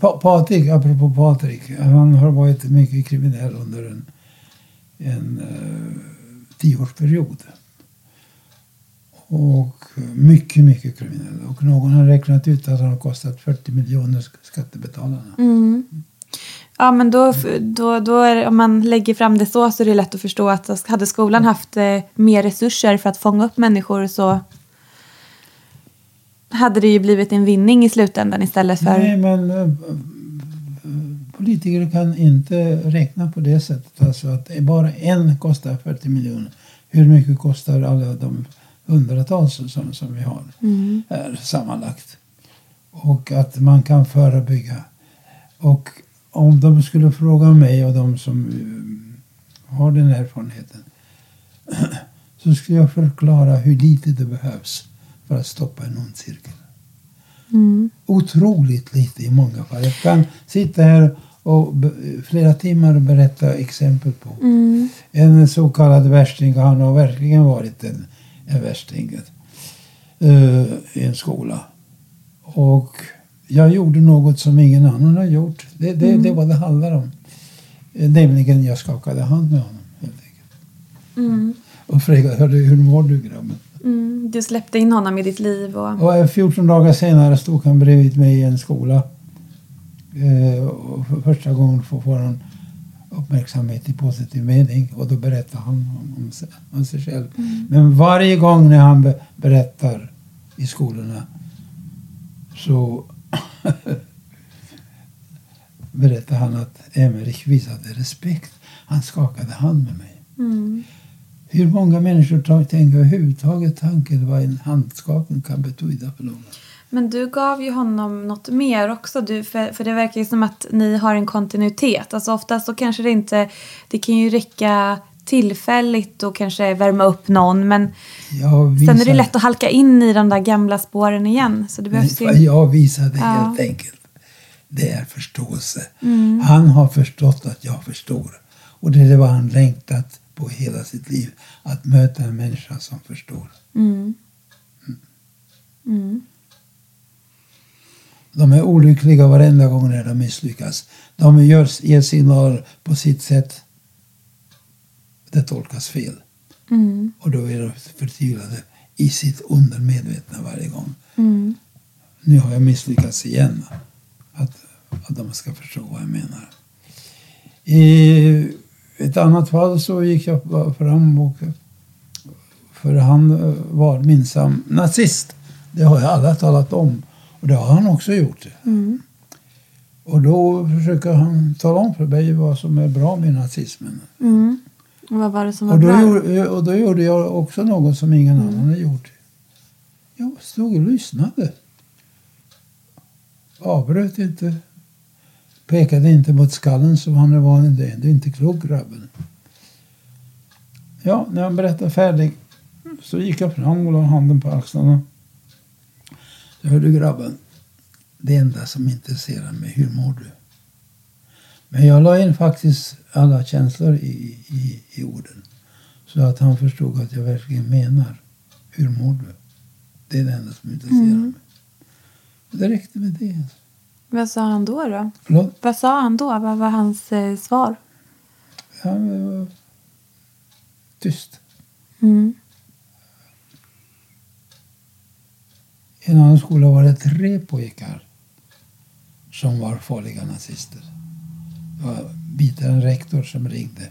Pa- Patrik, apropå Patrik, han har varit mycket kriminell under en, en uh, tioårsperiod. Och mycket, mycket kriminella. Och någon har räknat ut att han har kostat 40 miljoner sk- skattebetalarna. Ja, men då, då, då är, om man lägger fram det så så är det lätt att förstå att hade skolan haft eh, mer resurser för att fånga upp människor så hade det ju blivit en vinning i slutändan istället för... Nej, men eh, politiker kan inte räkna på det sättet. Alltså att det bara en kostar 40 miljoner. Hur mycket kostar alla de hundratals som, som vi har här sammanlagt? Och att man kan förebygga. Och om de skulle fråga mig och de som eh, har den erfarenheten så skulle jag förklara hur lite det behövs för att stoppa en ond cirkel otroligt lite i många fall. Jag kan sitta här och flera timmar och berätta exempel på en så kallad värsting. Han har verkligen varit en, en värsting eh, i en skola. Och jag gjorde något som ingen annan har gjort. Det, det, det är vad det handlar om. Eh, Nämligen jag skakade hand med honom. Helt enkelt. Och frågade "Hörru, hur mår du grabben? Mm, du släppte in honom i ditt liv och... Och 14 dagar senare stod han bredvid mig i en skola. Eh, och för första gången får, han uppmärksamhet i positiv mening. Och då berättar han om, om, sig, om sig själv. Men varje gång när han be, berättar i skolorna så berättar han att Emerich visade respekt. Han skakade hand med mig. Hur många människor tänker överhuvudtaget tanken vad en handskakning kan betyda för någon? Men du gav ju honom något mer också. Du, för, för det verkar ju som att ni har en kontinuitet. Alltså oftast så kanske det inte... Det kan ju räcka tillfälligt och kanske värma upp någon. Men sen är det lätt att halka in i de där gamla spåren igen. Så det behövs ju... jag visade Ja. helt enkelt, det är förståelse. Han har förstått att jag förstår. Och det är vad han längtat på hela sitt liv. Att möta en människa som förstår. Mm. De är olyckliga varenda gång när de misslyckas. De gör, ger signaler på sitt sätt. Det tolkas fel. Mm. Och då är de förtvivlade i sitt undermedvetna varje gång. Mm. Nu har jag misslyckats igen. Att, att de ska förstå vad jag menar. I ett annat fall så gick jag fram och för han var minsann nazist. Det har jag alla talat om. Och det har han också gjort. Och då försöker han tala om för mig vad som är bra med nazismen. Mm. Och vad var det som var Och då, bra? gjorde, och då gjorde jag också något som ingen annan har gjort. Jag stod och lyssnade. Avbröt inte. Pekade inte mot skallen som han vid. Du är inte klok grabben. Ja, när han berättade färdig så gick jag fram och la handen på axlarna. Så hörde grabben. Det enda som intresserar mig, hur mår du? Men jag la in faktiskt alla känslor i, i, i orden. Så att han förstod att jag verkligen menar. Hur mår du? Det är det enda som intresserar mig. Och det räckte med det. Vad sa han då? då? Förlåt? Vad sa han då? Vad var hans eh, svar? Han var tyst. Mm. I en annan skola var det tre pojkar som var farliga nazister. Det var biträdande rektor som ringde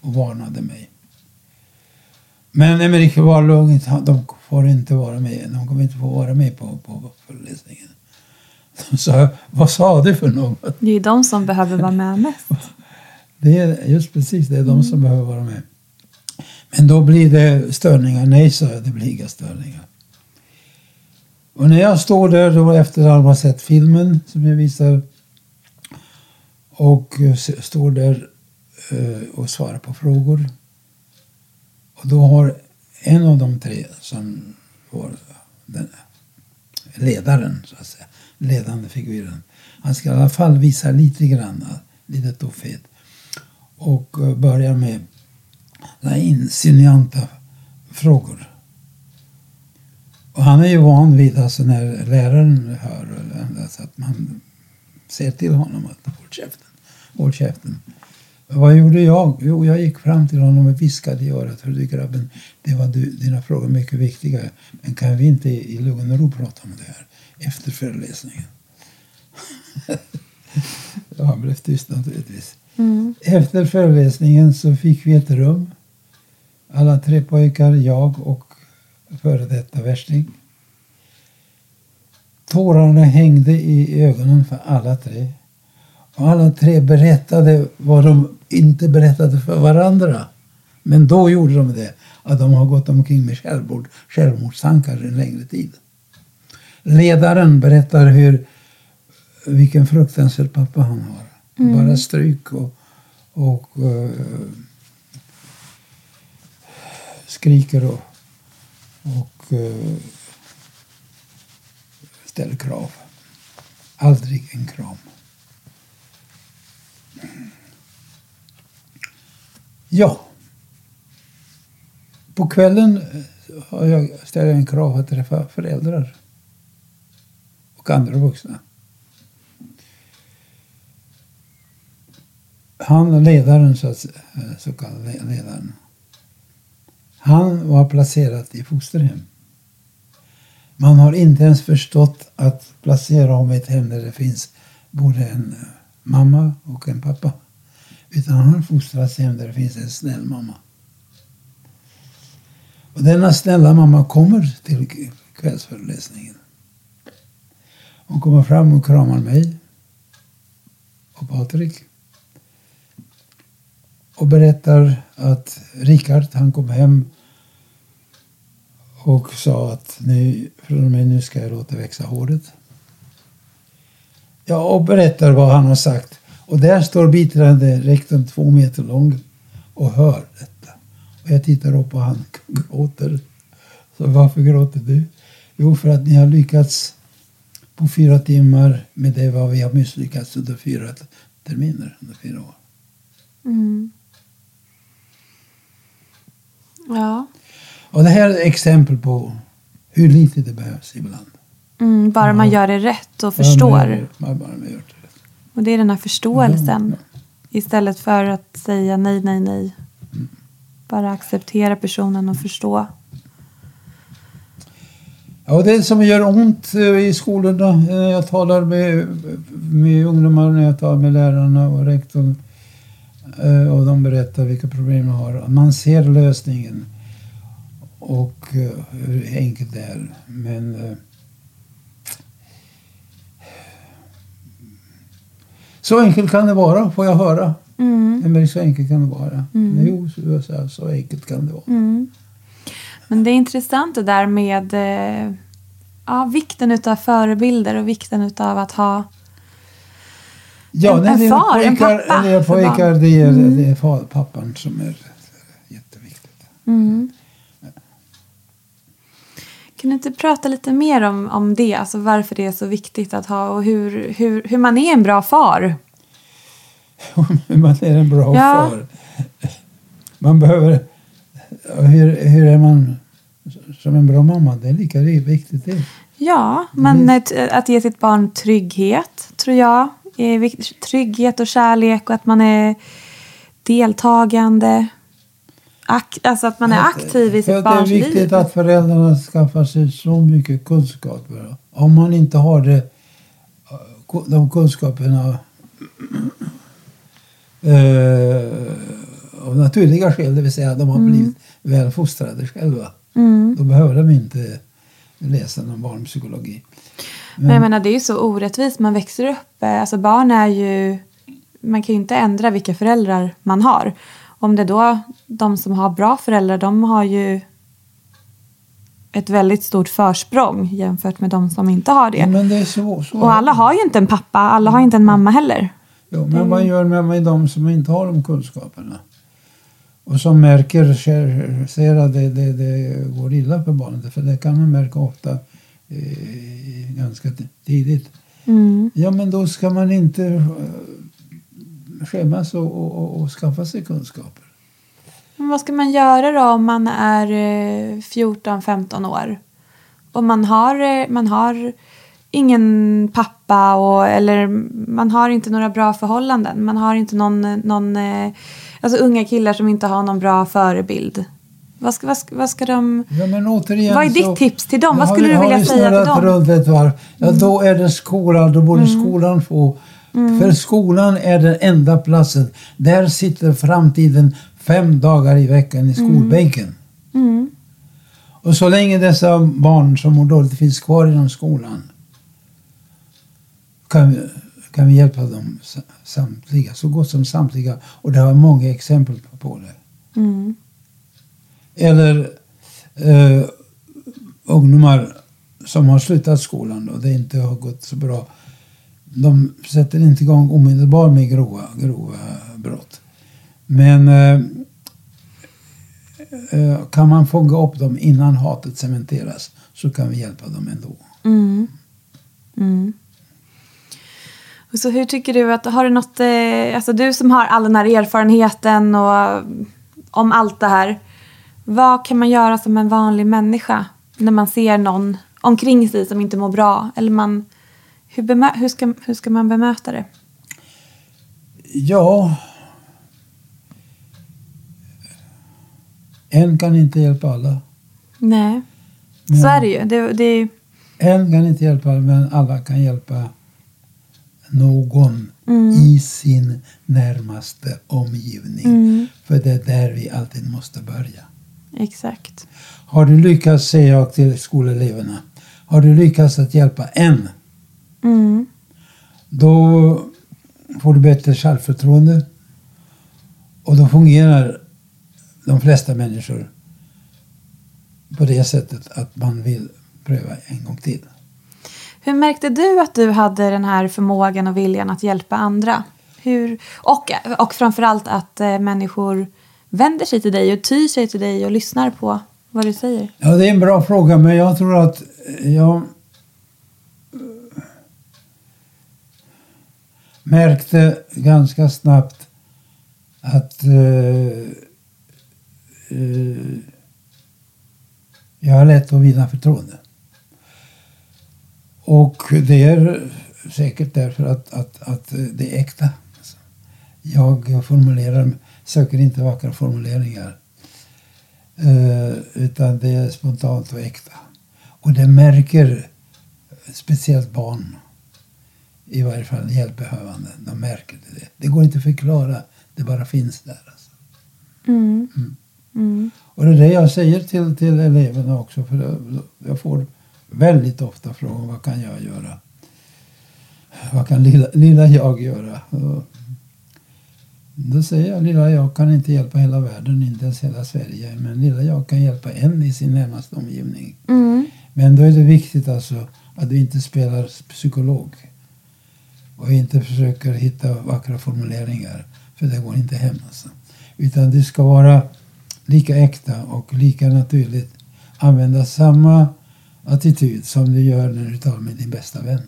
och varnade mig. Men lugnt. Han- De får inte vara med. De kommer inte få vara med på, på föreläsningen. De sa, vad sa du för något? Det är ju de som behöver vara med mest. Det är just precis, det är de som behöver vara med. Men då blir det störningar. Nej, sa jag, det blir inga störningar. Och när jag står där då efter att ha sett filmen som jag visar och eh, står där eh, och svarar på frågor. Och då har en av de tre som var den ledaren, så att säga, ledande figuren. Han ska i alla fall visa lite grann, eh, lite tuffhet. Och börjar med insinuanta frågor. Och han är ju van vid alltså när läraren hör eller att man ser till honom att håll käften, håll käften. Vad gjorde jag? Jo, jag gick fram till honom och viskade i örat. Hörru grabben, det var du, dina frågor mycket viktiga. Men kan vi inte i lugn och ro prata om det här efter föreläsningen? ja, han blev tyst naturligtvis. Efter föreläsningen så fick vi ett rum. Alla tre pojkar, jag och före detta värsting. Tårarna hängde i ögonen för alla tre. Och alla tre berättade vad de inte berättade för varandra. Men då gjorde de det. Att de har gått omkring med självmord, självmordstankar en längre tid. Ledaren berättar hur, vilken fruktansvärd pappa han har. Bara stryk och, och eh, skriker och, och eh, ställer krav. Aldrig en kram. Ja. På kvällen eh, har jag, ställer jag en krav att träffa föräldrar och andra vuxna. Han, ledaren, så, att, säga, eh, så kallade ledaren, han var placerad i fosterhem. Man har inte ens förstått att placera honom i ett hem där det finns både en eh, mamma och en pappa. Utan han har fostrats hem där det finns en snäll mamma. Och denna snälla mamma kommer till kvällsföreläsningen. Hon kommer fram och kramar mig och Patrik. Och berättar att Rikard, han kom hem och sa att nu, från och med nu ska jag låta växa håret. Ja, och berättar vad han har sagt. Och där står biträdande rektorn två meter lång och hör detta. Och jag tittar upp och han gråter. Så varför gråter du? Jo, för att ni har lyckats på fyra timmar med det vad vi har misslyckats under fyra terminer, under fyra år. Ja. Och det här är exempel på hur lite det behövs ibland. Mm, bara man gör det rätt och förstår. man- Bara, bara man gör det rätt. Och det är den här förståelsen. Istället för att säga nej, nej, nej. Bara acceptera personen och förstå. Ja, det som gör ont eh, i skolorna när jag talar med, med ungdomar, när jag talar med lärarna och rektorn eh, och de berättar vilka problem de har. Man ser lösningen och eh, hur enkelt det är. Men så enkelt kan det vara, får jag höra. Men så enkelt kan det vara. Jo, så, så, så enkelt kan det vara. Men det är intressant det där med eh, ja, vikten utav förebilder och vikten utav att ha Ja, En- en far, en pojkar, pappa när det är för pojkar det är, det är far, pappan som är jätteviktigt. Kan du inte prata lite mer om, om det? Alltså varför det är så viktigt att ha och hur, hur, hur man är en bra far? Man är en bra Ja. far. Man behöver... Hur, hur är man som en bra mamma? Det är lika viktigt det. Ja, men att, att ge sitt barn trygghet tror jag. Trygghet och kärlek och att man är deltagande. Ak, alltså att man är aktiv i sitt det är barns viktigt liv. att föräldrarna skaffar sig så mycket kunskaper. Om man inte har det, de kunskaperna eh, av naturliga skäl, det vill säga att de har blivit väl fostrade själva. Då behöver de inte läsa någon barnpsykologi. Men jag menar det är ju så orättvist. Man växer upp. eh, Alltså barn är ju... Man kan ju inte ändra vilka föräldrar man har. Om det då, de som har bra föräldrar, de har ju ett väldigt stort försprång jämfört med de som inte har det. Ja, det så, så. Och alla har ju inte en pappa, alla har inte en mamma heller. Jo, men vad gör man med de som inte har de kunskaperna? Och som märker, ser, att det, det, det går illa för barnet. För det kan man märka ofta eh, ganska tidigt. Ja, men då ska man inte skämmas och, och, och, och skaffa sig kunskaper. Men vad ska man göra då om man är eh, 14-15 år? Och man har, eh, man har ingen pappa och, eller man har inte några bra förhållanden. Man har inte någon, någon eh, alltså unga killar som inte har någon bra förebild. Vad ska, vad ska, vad ska de... Ja, men återigen Vad är ditt så- tips till dem? Vad skulle vi- du vilja vi säga till dem? runt ett varv, ja, då är det skolan. Då borde skolan få... För skolan är den enda platsen. Där sitter framtiden fem dagar i veckan i skolbänken. Och så länge dessa barn som mår dåligt finns kvar inom skolan kan vi, kan vi hjälpa dem sa- samtliga, så gott som samtliga. Och det har många exempel på det. Eller eh, ungdomar som har slutat skolan och det inte har gått så bra. De sätter inte igång omedelbart med grova, grova brott. Men eh, eh, kan man fånga upp dem innan hatet cementeras så kan vi hjälpa dem ändå. Och Så hur tycker du att, har du något, eh, alltså du som har all den här erfarenheten och eh, om allt det här. Vad kan man göra som en vanlig människa när man ser någon omkring sig som inte mår bra? Eller man, hur, bemö, hur, ska, hur ska man bemöta det? Ja... En kan inte hjälpa alla. Nej, så är det ju. Det, det, är- En kan inte hjälpa alla, men alla kan hjälpa någon Mm. i sin närmaste omgivning. Mm. För det är där vi alltid måste börja. exakt. Har du lyckats, säger jag till skoleleverna, har du lyckats att hjälpa en, Mm. då får du bättre självförtroende. Och då fungerar de flesta människor på det sättet att man vill pröva en gång till. Hur märkte du att du hade den här förmågan och viljan att hjälpa andra? Hur, och, och framförallt att eh, människor vänder sig till dig och tyr sig till dig och lyssnar på vad du säger. Ja, det är en bra fråga, men jag tror att jag märkte ganska snabbt att eh, eh, jag har lätt att vinna förtroende. Och det är säkert därför att, att, att det är äkta. Jag formulerar, söker inte vackra formuleringar. Eh, utan det är spontant och äkta. Och det märker speciellt barn, i varje fall hjälpbehövande, de märker det. Det går inte att förklara, det bara finns där. Alltså. Mm. Mm. Och det är det jag säger till, till eleverna också, för jag- jag får väldigt ofta frågan vad kan jag göra? Vad kan lilla, lilla jag göra? Och då säger jag lilla jag kan inte hjälpa hela världen, inte ens hela Sverige. Men lilla jag kan hjälpa en i sin närmaste omgivning. Mm. Men då är det viktigt alltså att du inte spelar psykolog. Och inte försöker hitta vackra formuleringar. För det går inte hem alltså. Utan det ska vara lika äkta och lika naturligt. Använda samma attityd som du gör när du talar med din bästa vän.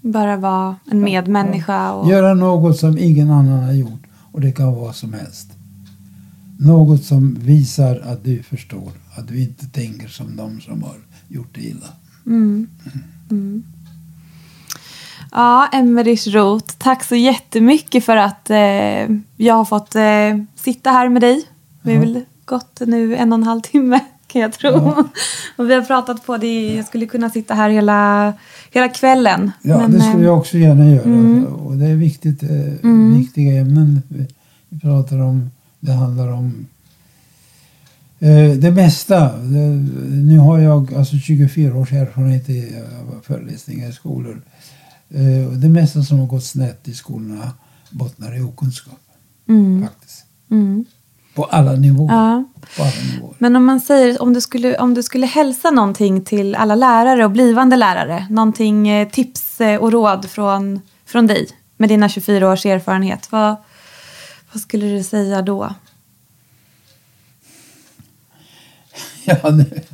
Bara vara en medmänniska. Och, Göra något som ingen annan har gjort. Och det kan vara vad som helst. Något som visar att du förstår. Att du inte tänker som de som har gjort det illa. Ja, Emmerich Roth, tack så jättemycket för att eh, jag har fått eh, sitta här med dig. Vi har väl gått nu en och en halv timme kan jag tro. Och vi har pratat på det, jag skulle kunna sitta här hela, hela kvällen. Ja, Men, det skulle eh, jag också gärna göra. Och det är viktigt, eh, viktiga ämnen vi, pratar om. Det handlar om eh, det mesta. Nu har jag alltså 24 års erfarenhet uh, föreläsningar i skolor. Eh, det mesta som har gått snett i skolorna bottnar i okunskap. Faktiskt. mm. På alla nivåer. Ja. På alla nivåer. Men om man säger, om du, skulle, om du skulle hälsa någonting till alla lärare och blivande lärare, någonting, eh, tips eh, och råd från, från dig med dina 24 års erfarenhet, vad, vad skulle du säga då? Ja, det,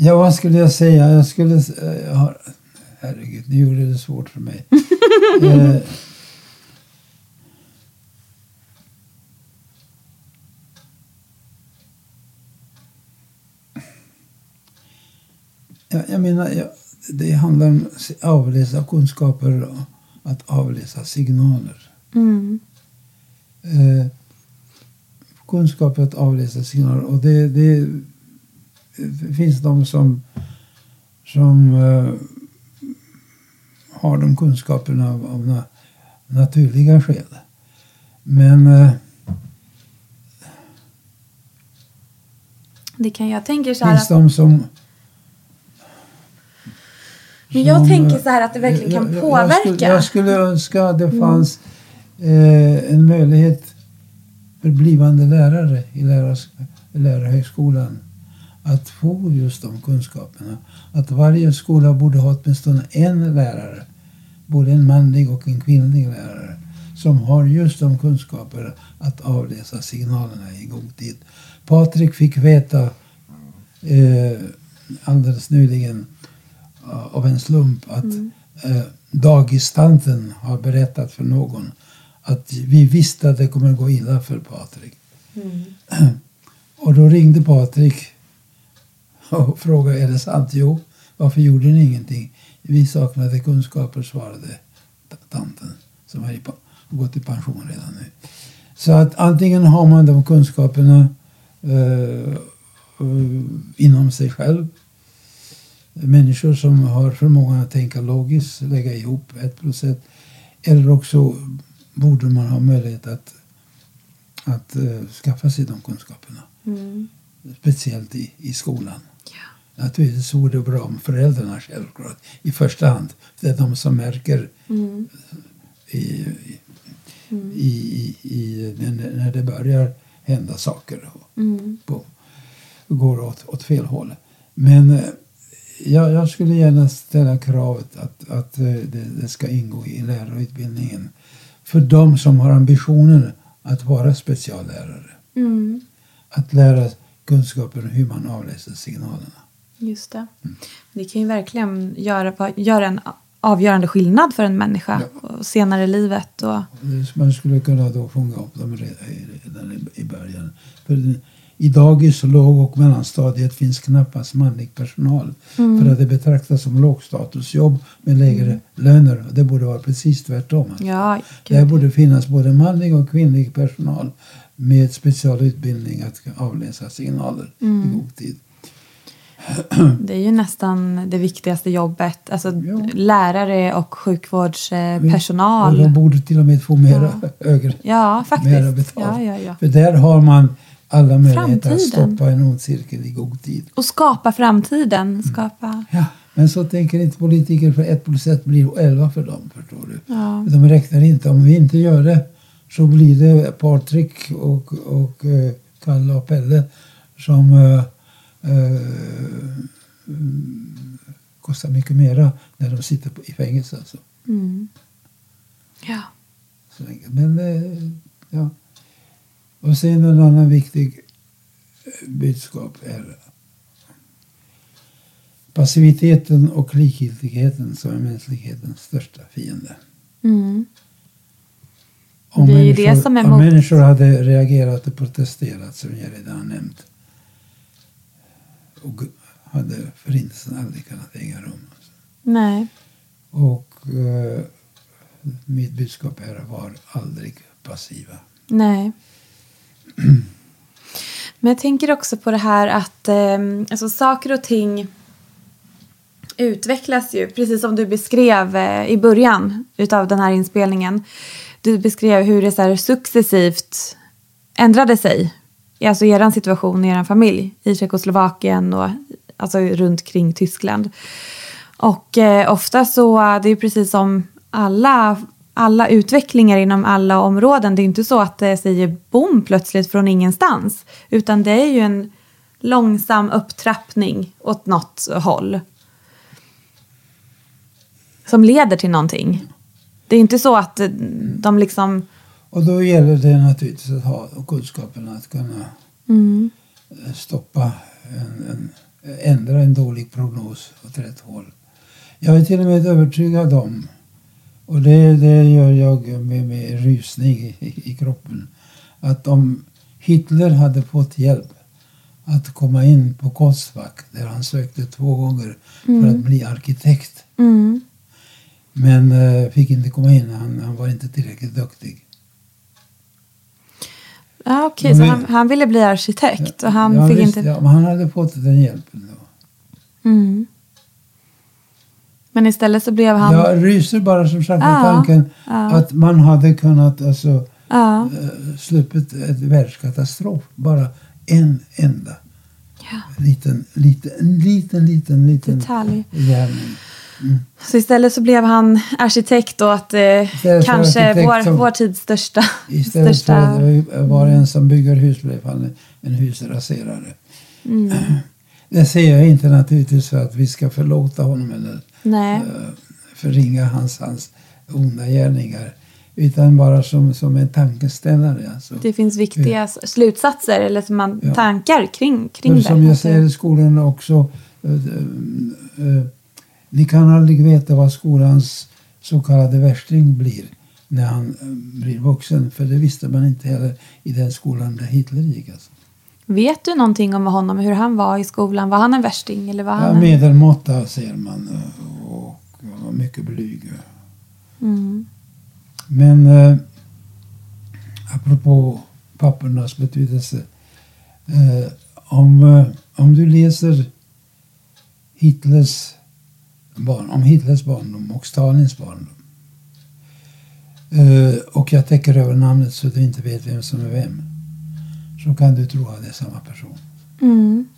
ja, vad skulle jag säga? Jag skulle... eh, Jag har, herregud, nu gjorde det svårt för mig. eh, jag, jag menar, jag, det handlar om att avläsa kunskaper och att avläsa signaler. Mm. Eh, kunskap att avläsa signaler. Och det, det, det finns de som, som eh, har de kunskaperna av, av na, naturliga skäl. Men eh, Det kan jag tänker så här finns att, de som... Men jag som, tänker eh, så här att det verkligen kan jag, påverka. Jag skulle, jag skulle önska att det fanns eh, en möjlighet för blivande lärare i lärares, i lärarhögskolan att få just de kunskaperna. Att varje skola borde ha åtminstone en lärare, både en manlig och en kvinnlig lärare, som har just de kunskaper att avläsa signalerna i god tid. Patrik fick veta eh, alldeles nyligen eh, av en slump att eh, dagistanten har berättat för någon att vi visste att det kommer gå illa för Patrik. Och då ringde Patrik och frågade är det sant? Jo. Varför gjorde ni ingenting? Vi saknade kunskaper, svarade tanten som har gått i pension redan nu. Så att antingen har man de kunskaperna eh, eh, inom sig själv. Människor som har förmågan att tänka logiskt, lägga ihop ett plus ett. Eller också borde man ha möjlighet att, att eh, skaffa sig de kunskaperna. Mm. Speciellt i, i skolan. Naturligtvis vore det bra om föräldrarna självklart i första hand. Det är de som märker Mm. i, i, i, i, i, när- när det börjar hända saker och Mm. på, går åt, åt fel håll. Men eh, jag, jag skulle gärna ställa kravet att, att eh, det, det ska ingå i lärarutbildningen för de som har ambitionen att vara speciallärare. Mm. Att lära kunskaper om hur man avläser signalerna. Just det. Det kan ju verkligen göra, göra en avgörande skillnad för en människa och senare i livet. Och, Man skulle kunna då fånga upp dem redan, i- början. För I dagis, låg och mellanstadiet finns knappast manlig personal. För att det betraktas som lågstatusjobb med lägre löner. Och det borde vara precis tvärtom. ja, gud. borde finnas både manlig och kvinnlig personal med specialutbildning att avläsa signaler i god tid. Det är ju nästan det viktigaste jobbet. Alltså Ja. lärare och Och sjukvårdspersonal. de borde till och med få mera högre Ja, mera faktiskt. betalt. Ja, ja, ja. För där har man alla möjligheter att stoppa en ond cirkel i god tid. Och skapa framtiden. Skapa... Ja, men så tänker inte politiker för ett plus ett blir elva för dem. Förstår du? Ja. De räknar inte. Om vi inte gör det så blir det Patrik och, och eh, Kalle och Pelle som eh, eh, kostar mycket mera när de sitter på, i fängelse. Alltså. Mm. Ja. Så. Men eh, ja. Och sen en annan viktig budskap är passiviteten och likgiltigheten som är mänsklighetens största fiende. Mm. Om Det människor, det om människor hade reagerat och protesterat som jag redan har nämnt och hade förintelsen aldrig kunnat äga rum. Nej. Och eh, mitt budskap är var aldrig passiva. Nej. Men jag tänker också på det här att eh, alltså saker och ting utvecklas ju, precis som du beskrev eh, i början utav den här inspelningen. Du beskrev hur det så här successivt ändrade sig. Alltså er situation i er familj i Tjeckoslovakien och alltså runt kring Tyskland. Och eh, ofta så, det är precis som alla, alla utvecklingar inom alla områden. Det är inte så att det säger bom plötsligt från ingenstans. Utan det är ju en långsam upptrappning åt något håll. Som leder till någonting. Det är inte så att eh, de liksom... Och då gäller det naturligtvis att ha kunskapen att kunna Mm, eh, stoppa en, en, ändra en dålig prognos åt rätt håll. Jag är till och med övertygad om, och det, det gör jag med, med rysning i, i, kroppen, att om Hitler hade fått hjälp att komma in på Konstfack där han sökte två gånger för att bli arkitekt. Mm. Men eh, fick inte komma in, han, han var inte tillräckligt duktig. Ja, Okej, så Men- han, han ville bli arkitekt och han ja, fick visst, inte... ja, men han hade fått den hjälpen då. Mm. Men istället så blev han... Jag ryser bara som sagt Ja, tanken ja. att man hade kunnat alltså, Ja. eh, sluppit ett världskatastrof. Bara en enda Ja. liten, liten, en liten, liten, liten Detalj. gärning. Så istället så blev han arkitekt och att eh, kanske vår, som- vår tids största... Istället största för att vara en som bygger hus blev han en husraserare. Mm. Det säger jag inte naturligtvis för att vi ska förlåta honom eller Nej. eh, förringa hans, hans onda gärningar. Utan bara som, som en tankeställare. Alltså. Det finns viktiga s- slutsatser eller som man, Ja. tankar kring, kring För det. som jag säger i skolan också. eh, eh, ni kan aldrig veta vad skolans så kallade värsting blir när han eh, blir vuxen. För det visste man inte heller i den skolan där Hitler gick. Alltså. Vet du någonting om honom, hur han var i skolan? Var han en värsting eller var han Ja, medelmåtta ser man eh, och var mycket blyg. Mm. Men eh, apropå pappernas betydelse. Eh, om, eh, om du läser Hitlers barn, om Hitlers barndom och Stalins barndom. Eh, och jag täcker över namnet så du inte vet vem som är vem. Så kan du tro att det är samma person. Mm.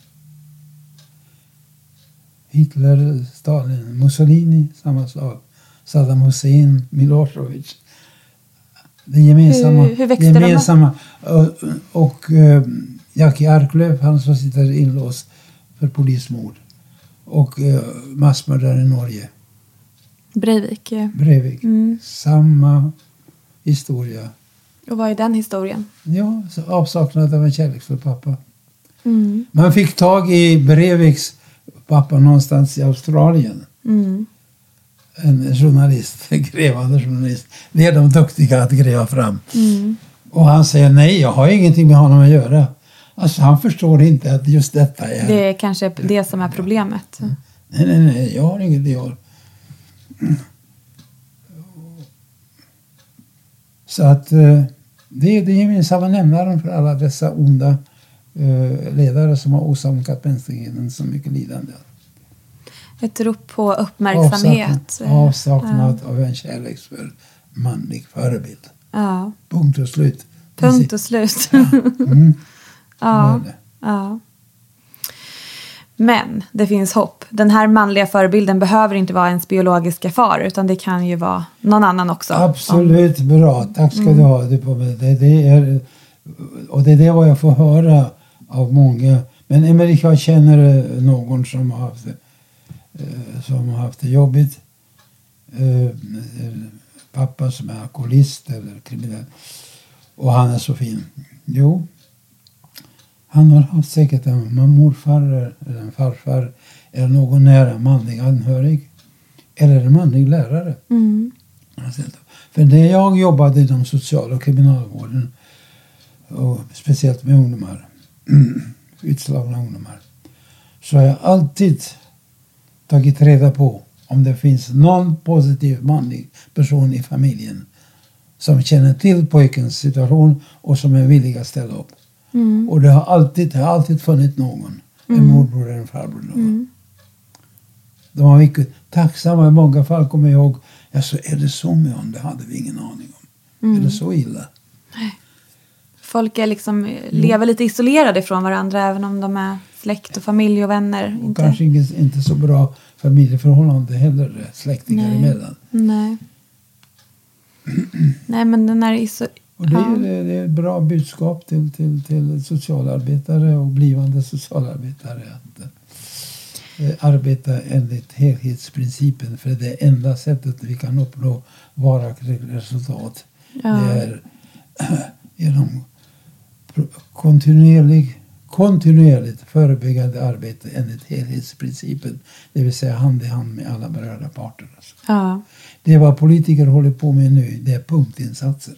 Hitler, Stalin, Mussolini, samma sak. Saddam Hussein, Milosevic. Det gemensamma. Hur- hur växte de gemensamma. Och, och eh, Jackie Arklöv, han som sitter inlåst för polismord. Och eh, massmördare i Norge, Breivik. Breivik. Mm. Samma historia. Och vad är den historien? Ja, avsaknad av en kärleksfull pappa. Mm. Man fick tag i Breiviks pappa någonstans i Australien. Mm. en journalist, en grävande journalist. Det är de duktiga att gräva fram. Mm. Och han säger nej, jag har ingenting med honom att göra. Alltså han förstår inte att just detta är... Det är kanske det som är problemet. Nej, nej, nej, jag har inget har. Så att eh, det är den gemensamma nämnaren för alla dessa onda eh, ledare som har åsamkat mänskligheten så mycket lidande. Ett rop på uppmärksamhet. Avsaknad, avsaknad av en kärleksfull manlig förebild. Ja. Punkt och slut. Punkt och slut. Mm. Ja. Det. ja. Men det finns hopp. Den här manliga förebilden behöver inte vara ens biologiska far utan det kan ju vara någon annan också. Absolut bra. Tack Mm. ska du ha. Det, det, är, och det är det vad jag får höra av många. Men Emelie, jag känner eh, någon som har haft, eh, som har haft det jobbigt. Eh, Pappa som är alkoholist eller kriminell. Och han är så fin. Jo, han har haft säkert en morfar eller en farfar eller någon nära manlig anhörig. Eller en manlig lärare. Mm. För när jag jobbade inom social och kriminalvården och speciellt med ungdomar, utslagna ungdomar, så har jag alltid tagit reda på om det finns någon positiv manlig person i familjen som känner till pojkens situation och som är villig att ställa upp. Mm. Och det har alltid, det har alltid funnits någon. En morbror eller en farbror. Mm. De var mycket tacksamma. I många fall kommer jag ihåg. Ja, så är det så med honom? Det hade vi ingen aning om. Är det så illa? Folk är liksom, lever lite isolerade från varandra även om de är släkt och familj och vänner. Och Inte- kanske inte, inte så bra familjeförhållande heller. Släktingar Nej. emellan. Nej. Nej men den är iso- Och det, är, det är ett bra budskap till, till, till socialarbetare och blivande socialarbetare. Att eh, arbeta enligt helhetsprincipen. För det är enda sättet vi kan uppnå varaktigt resultat. Ja. Det är genom kontinuerlig, kontinuerligt förebyggande arbete enligt helhetsprincipen. Det vill säga hand i hand med alla berörda parter. Ja. Det är vad politiker håller på med nu. Det är punktinsatser.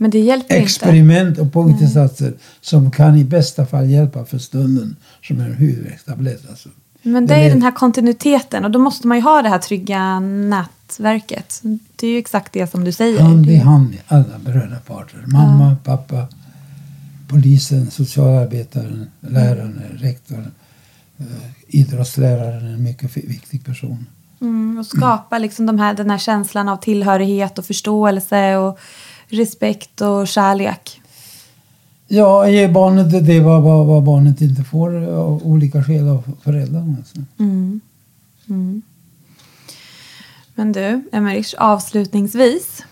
Ja. Men det hjälper inte. experiment och punktinsatser som kan i bästa fall hjälpa för stunden som en huvudvärkstablett. Alltså. Men det Den är den här kontinuiteten och då måste man ju ha det här trygga nätverket. Det är ju exakt det som du säger. Hand i Det- hand alla berörda parter. Mamma, pappa, polisen, socialarbetaren, läraren, rektorn, eh, idrottsläraren, en mycket viktig person. Mm, och skapa liksom de här, den här känslan av tillhörighet och förståelse och respekt och kärlek. Ja, ge barnet det vad, vad, vad barnet inte får av olika skäl av föräldrarna. Alltså. Men du, Emmerich, avslutningsvis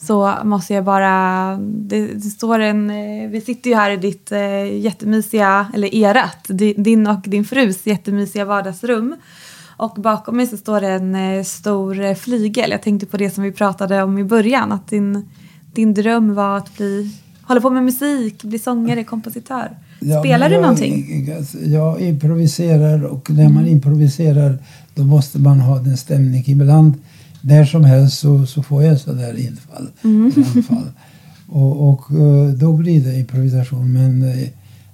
så måste jag bara... Det, det står en... eh, Vi sitter ju här i ditt eh, jättemysiga, eller erat, di- din och din frus jättemysiga vardagsrum. Och bakom mig så står det en eh, stor eh, flygel. Jag tänkte på det som vi pratade om i början, att din, din dröm var att bli... Hålla på med musik, bli sångare, kompositör. Ja, Spelar du jag, någonting? Jag improviserar och när man improviserar då måste man ha den stämning. Ibland när som helst så, så får jag sådär infall. anfall. Och, och eh, då blir det improvisation. Men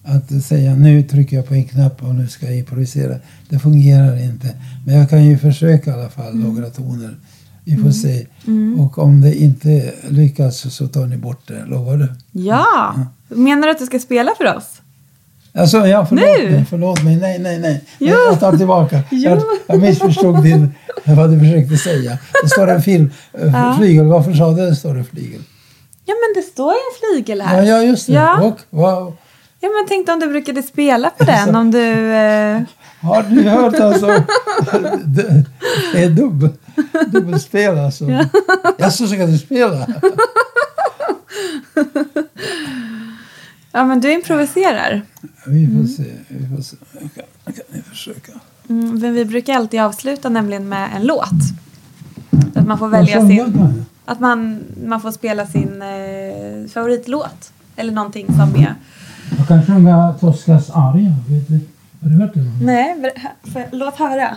att säga nu trycker jag på en knapp och nu ska jag improvisera. Det fungerar inte. Men jag kan ju försöka i alla fall några toner. Vi får se. Och om det inte lyckas så tar ni bort det. Lovar du? Ja! Menar du att du ska spela för oss? Alltså, ja, förlåt Nu? mig, förlåt mig. Nej, nej, nej. Jo. jag tar tillbaka. Jag, jag missförstod din, vad du försökte säga. Det står en film, ja. flygel. Varför sa du det står en flygel? Ja, men det står en flygel här. Ja, ja just det. Ja. Och, vad, Ja, men tänkte om du brukade spela på den, om du... Eh... har du hört alltså? det, är dubbel, dubbelspel alltså. Jag så ska du spela? Ja, men du improviserar. Vi får se. Vi får se. Jag kan, jag kan ni försöka. Mm, men vi brukar alltid avsluta nämligen med en låt. Att man får välja sin... kan jag? Att man, man får spela sin eh, favoritlåt. Eller någonting som är... Jag kan sjunga Toscas aria. Har du hört det? Nej, för, låt höra.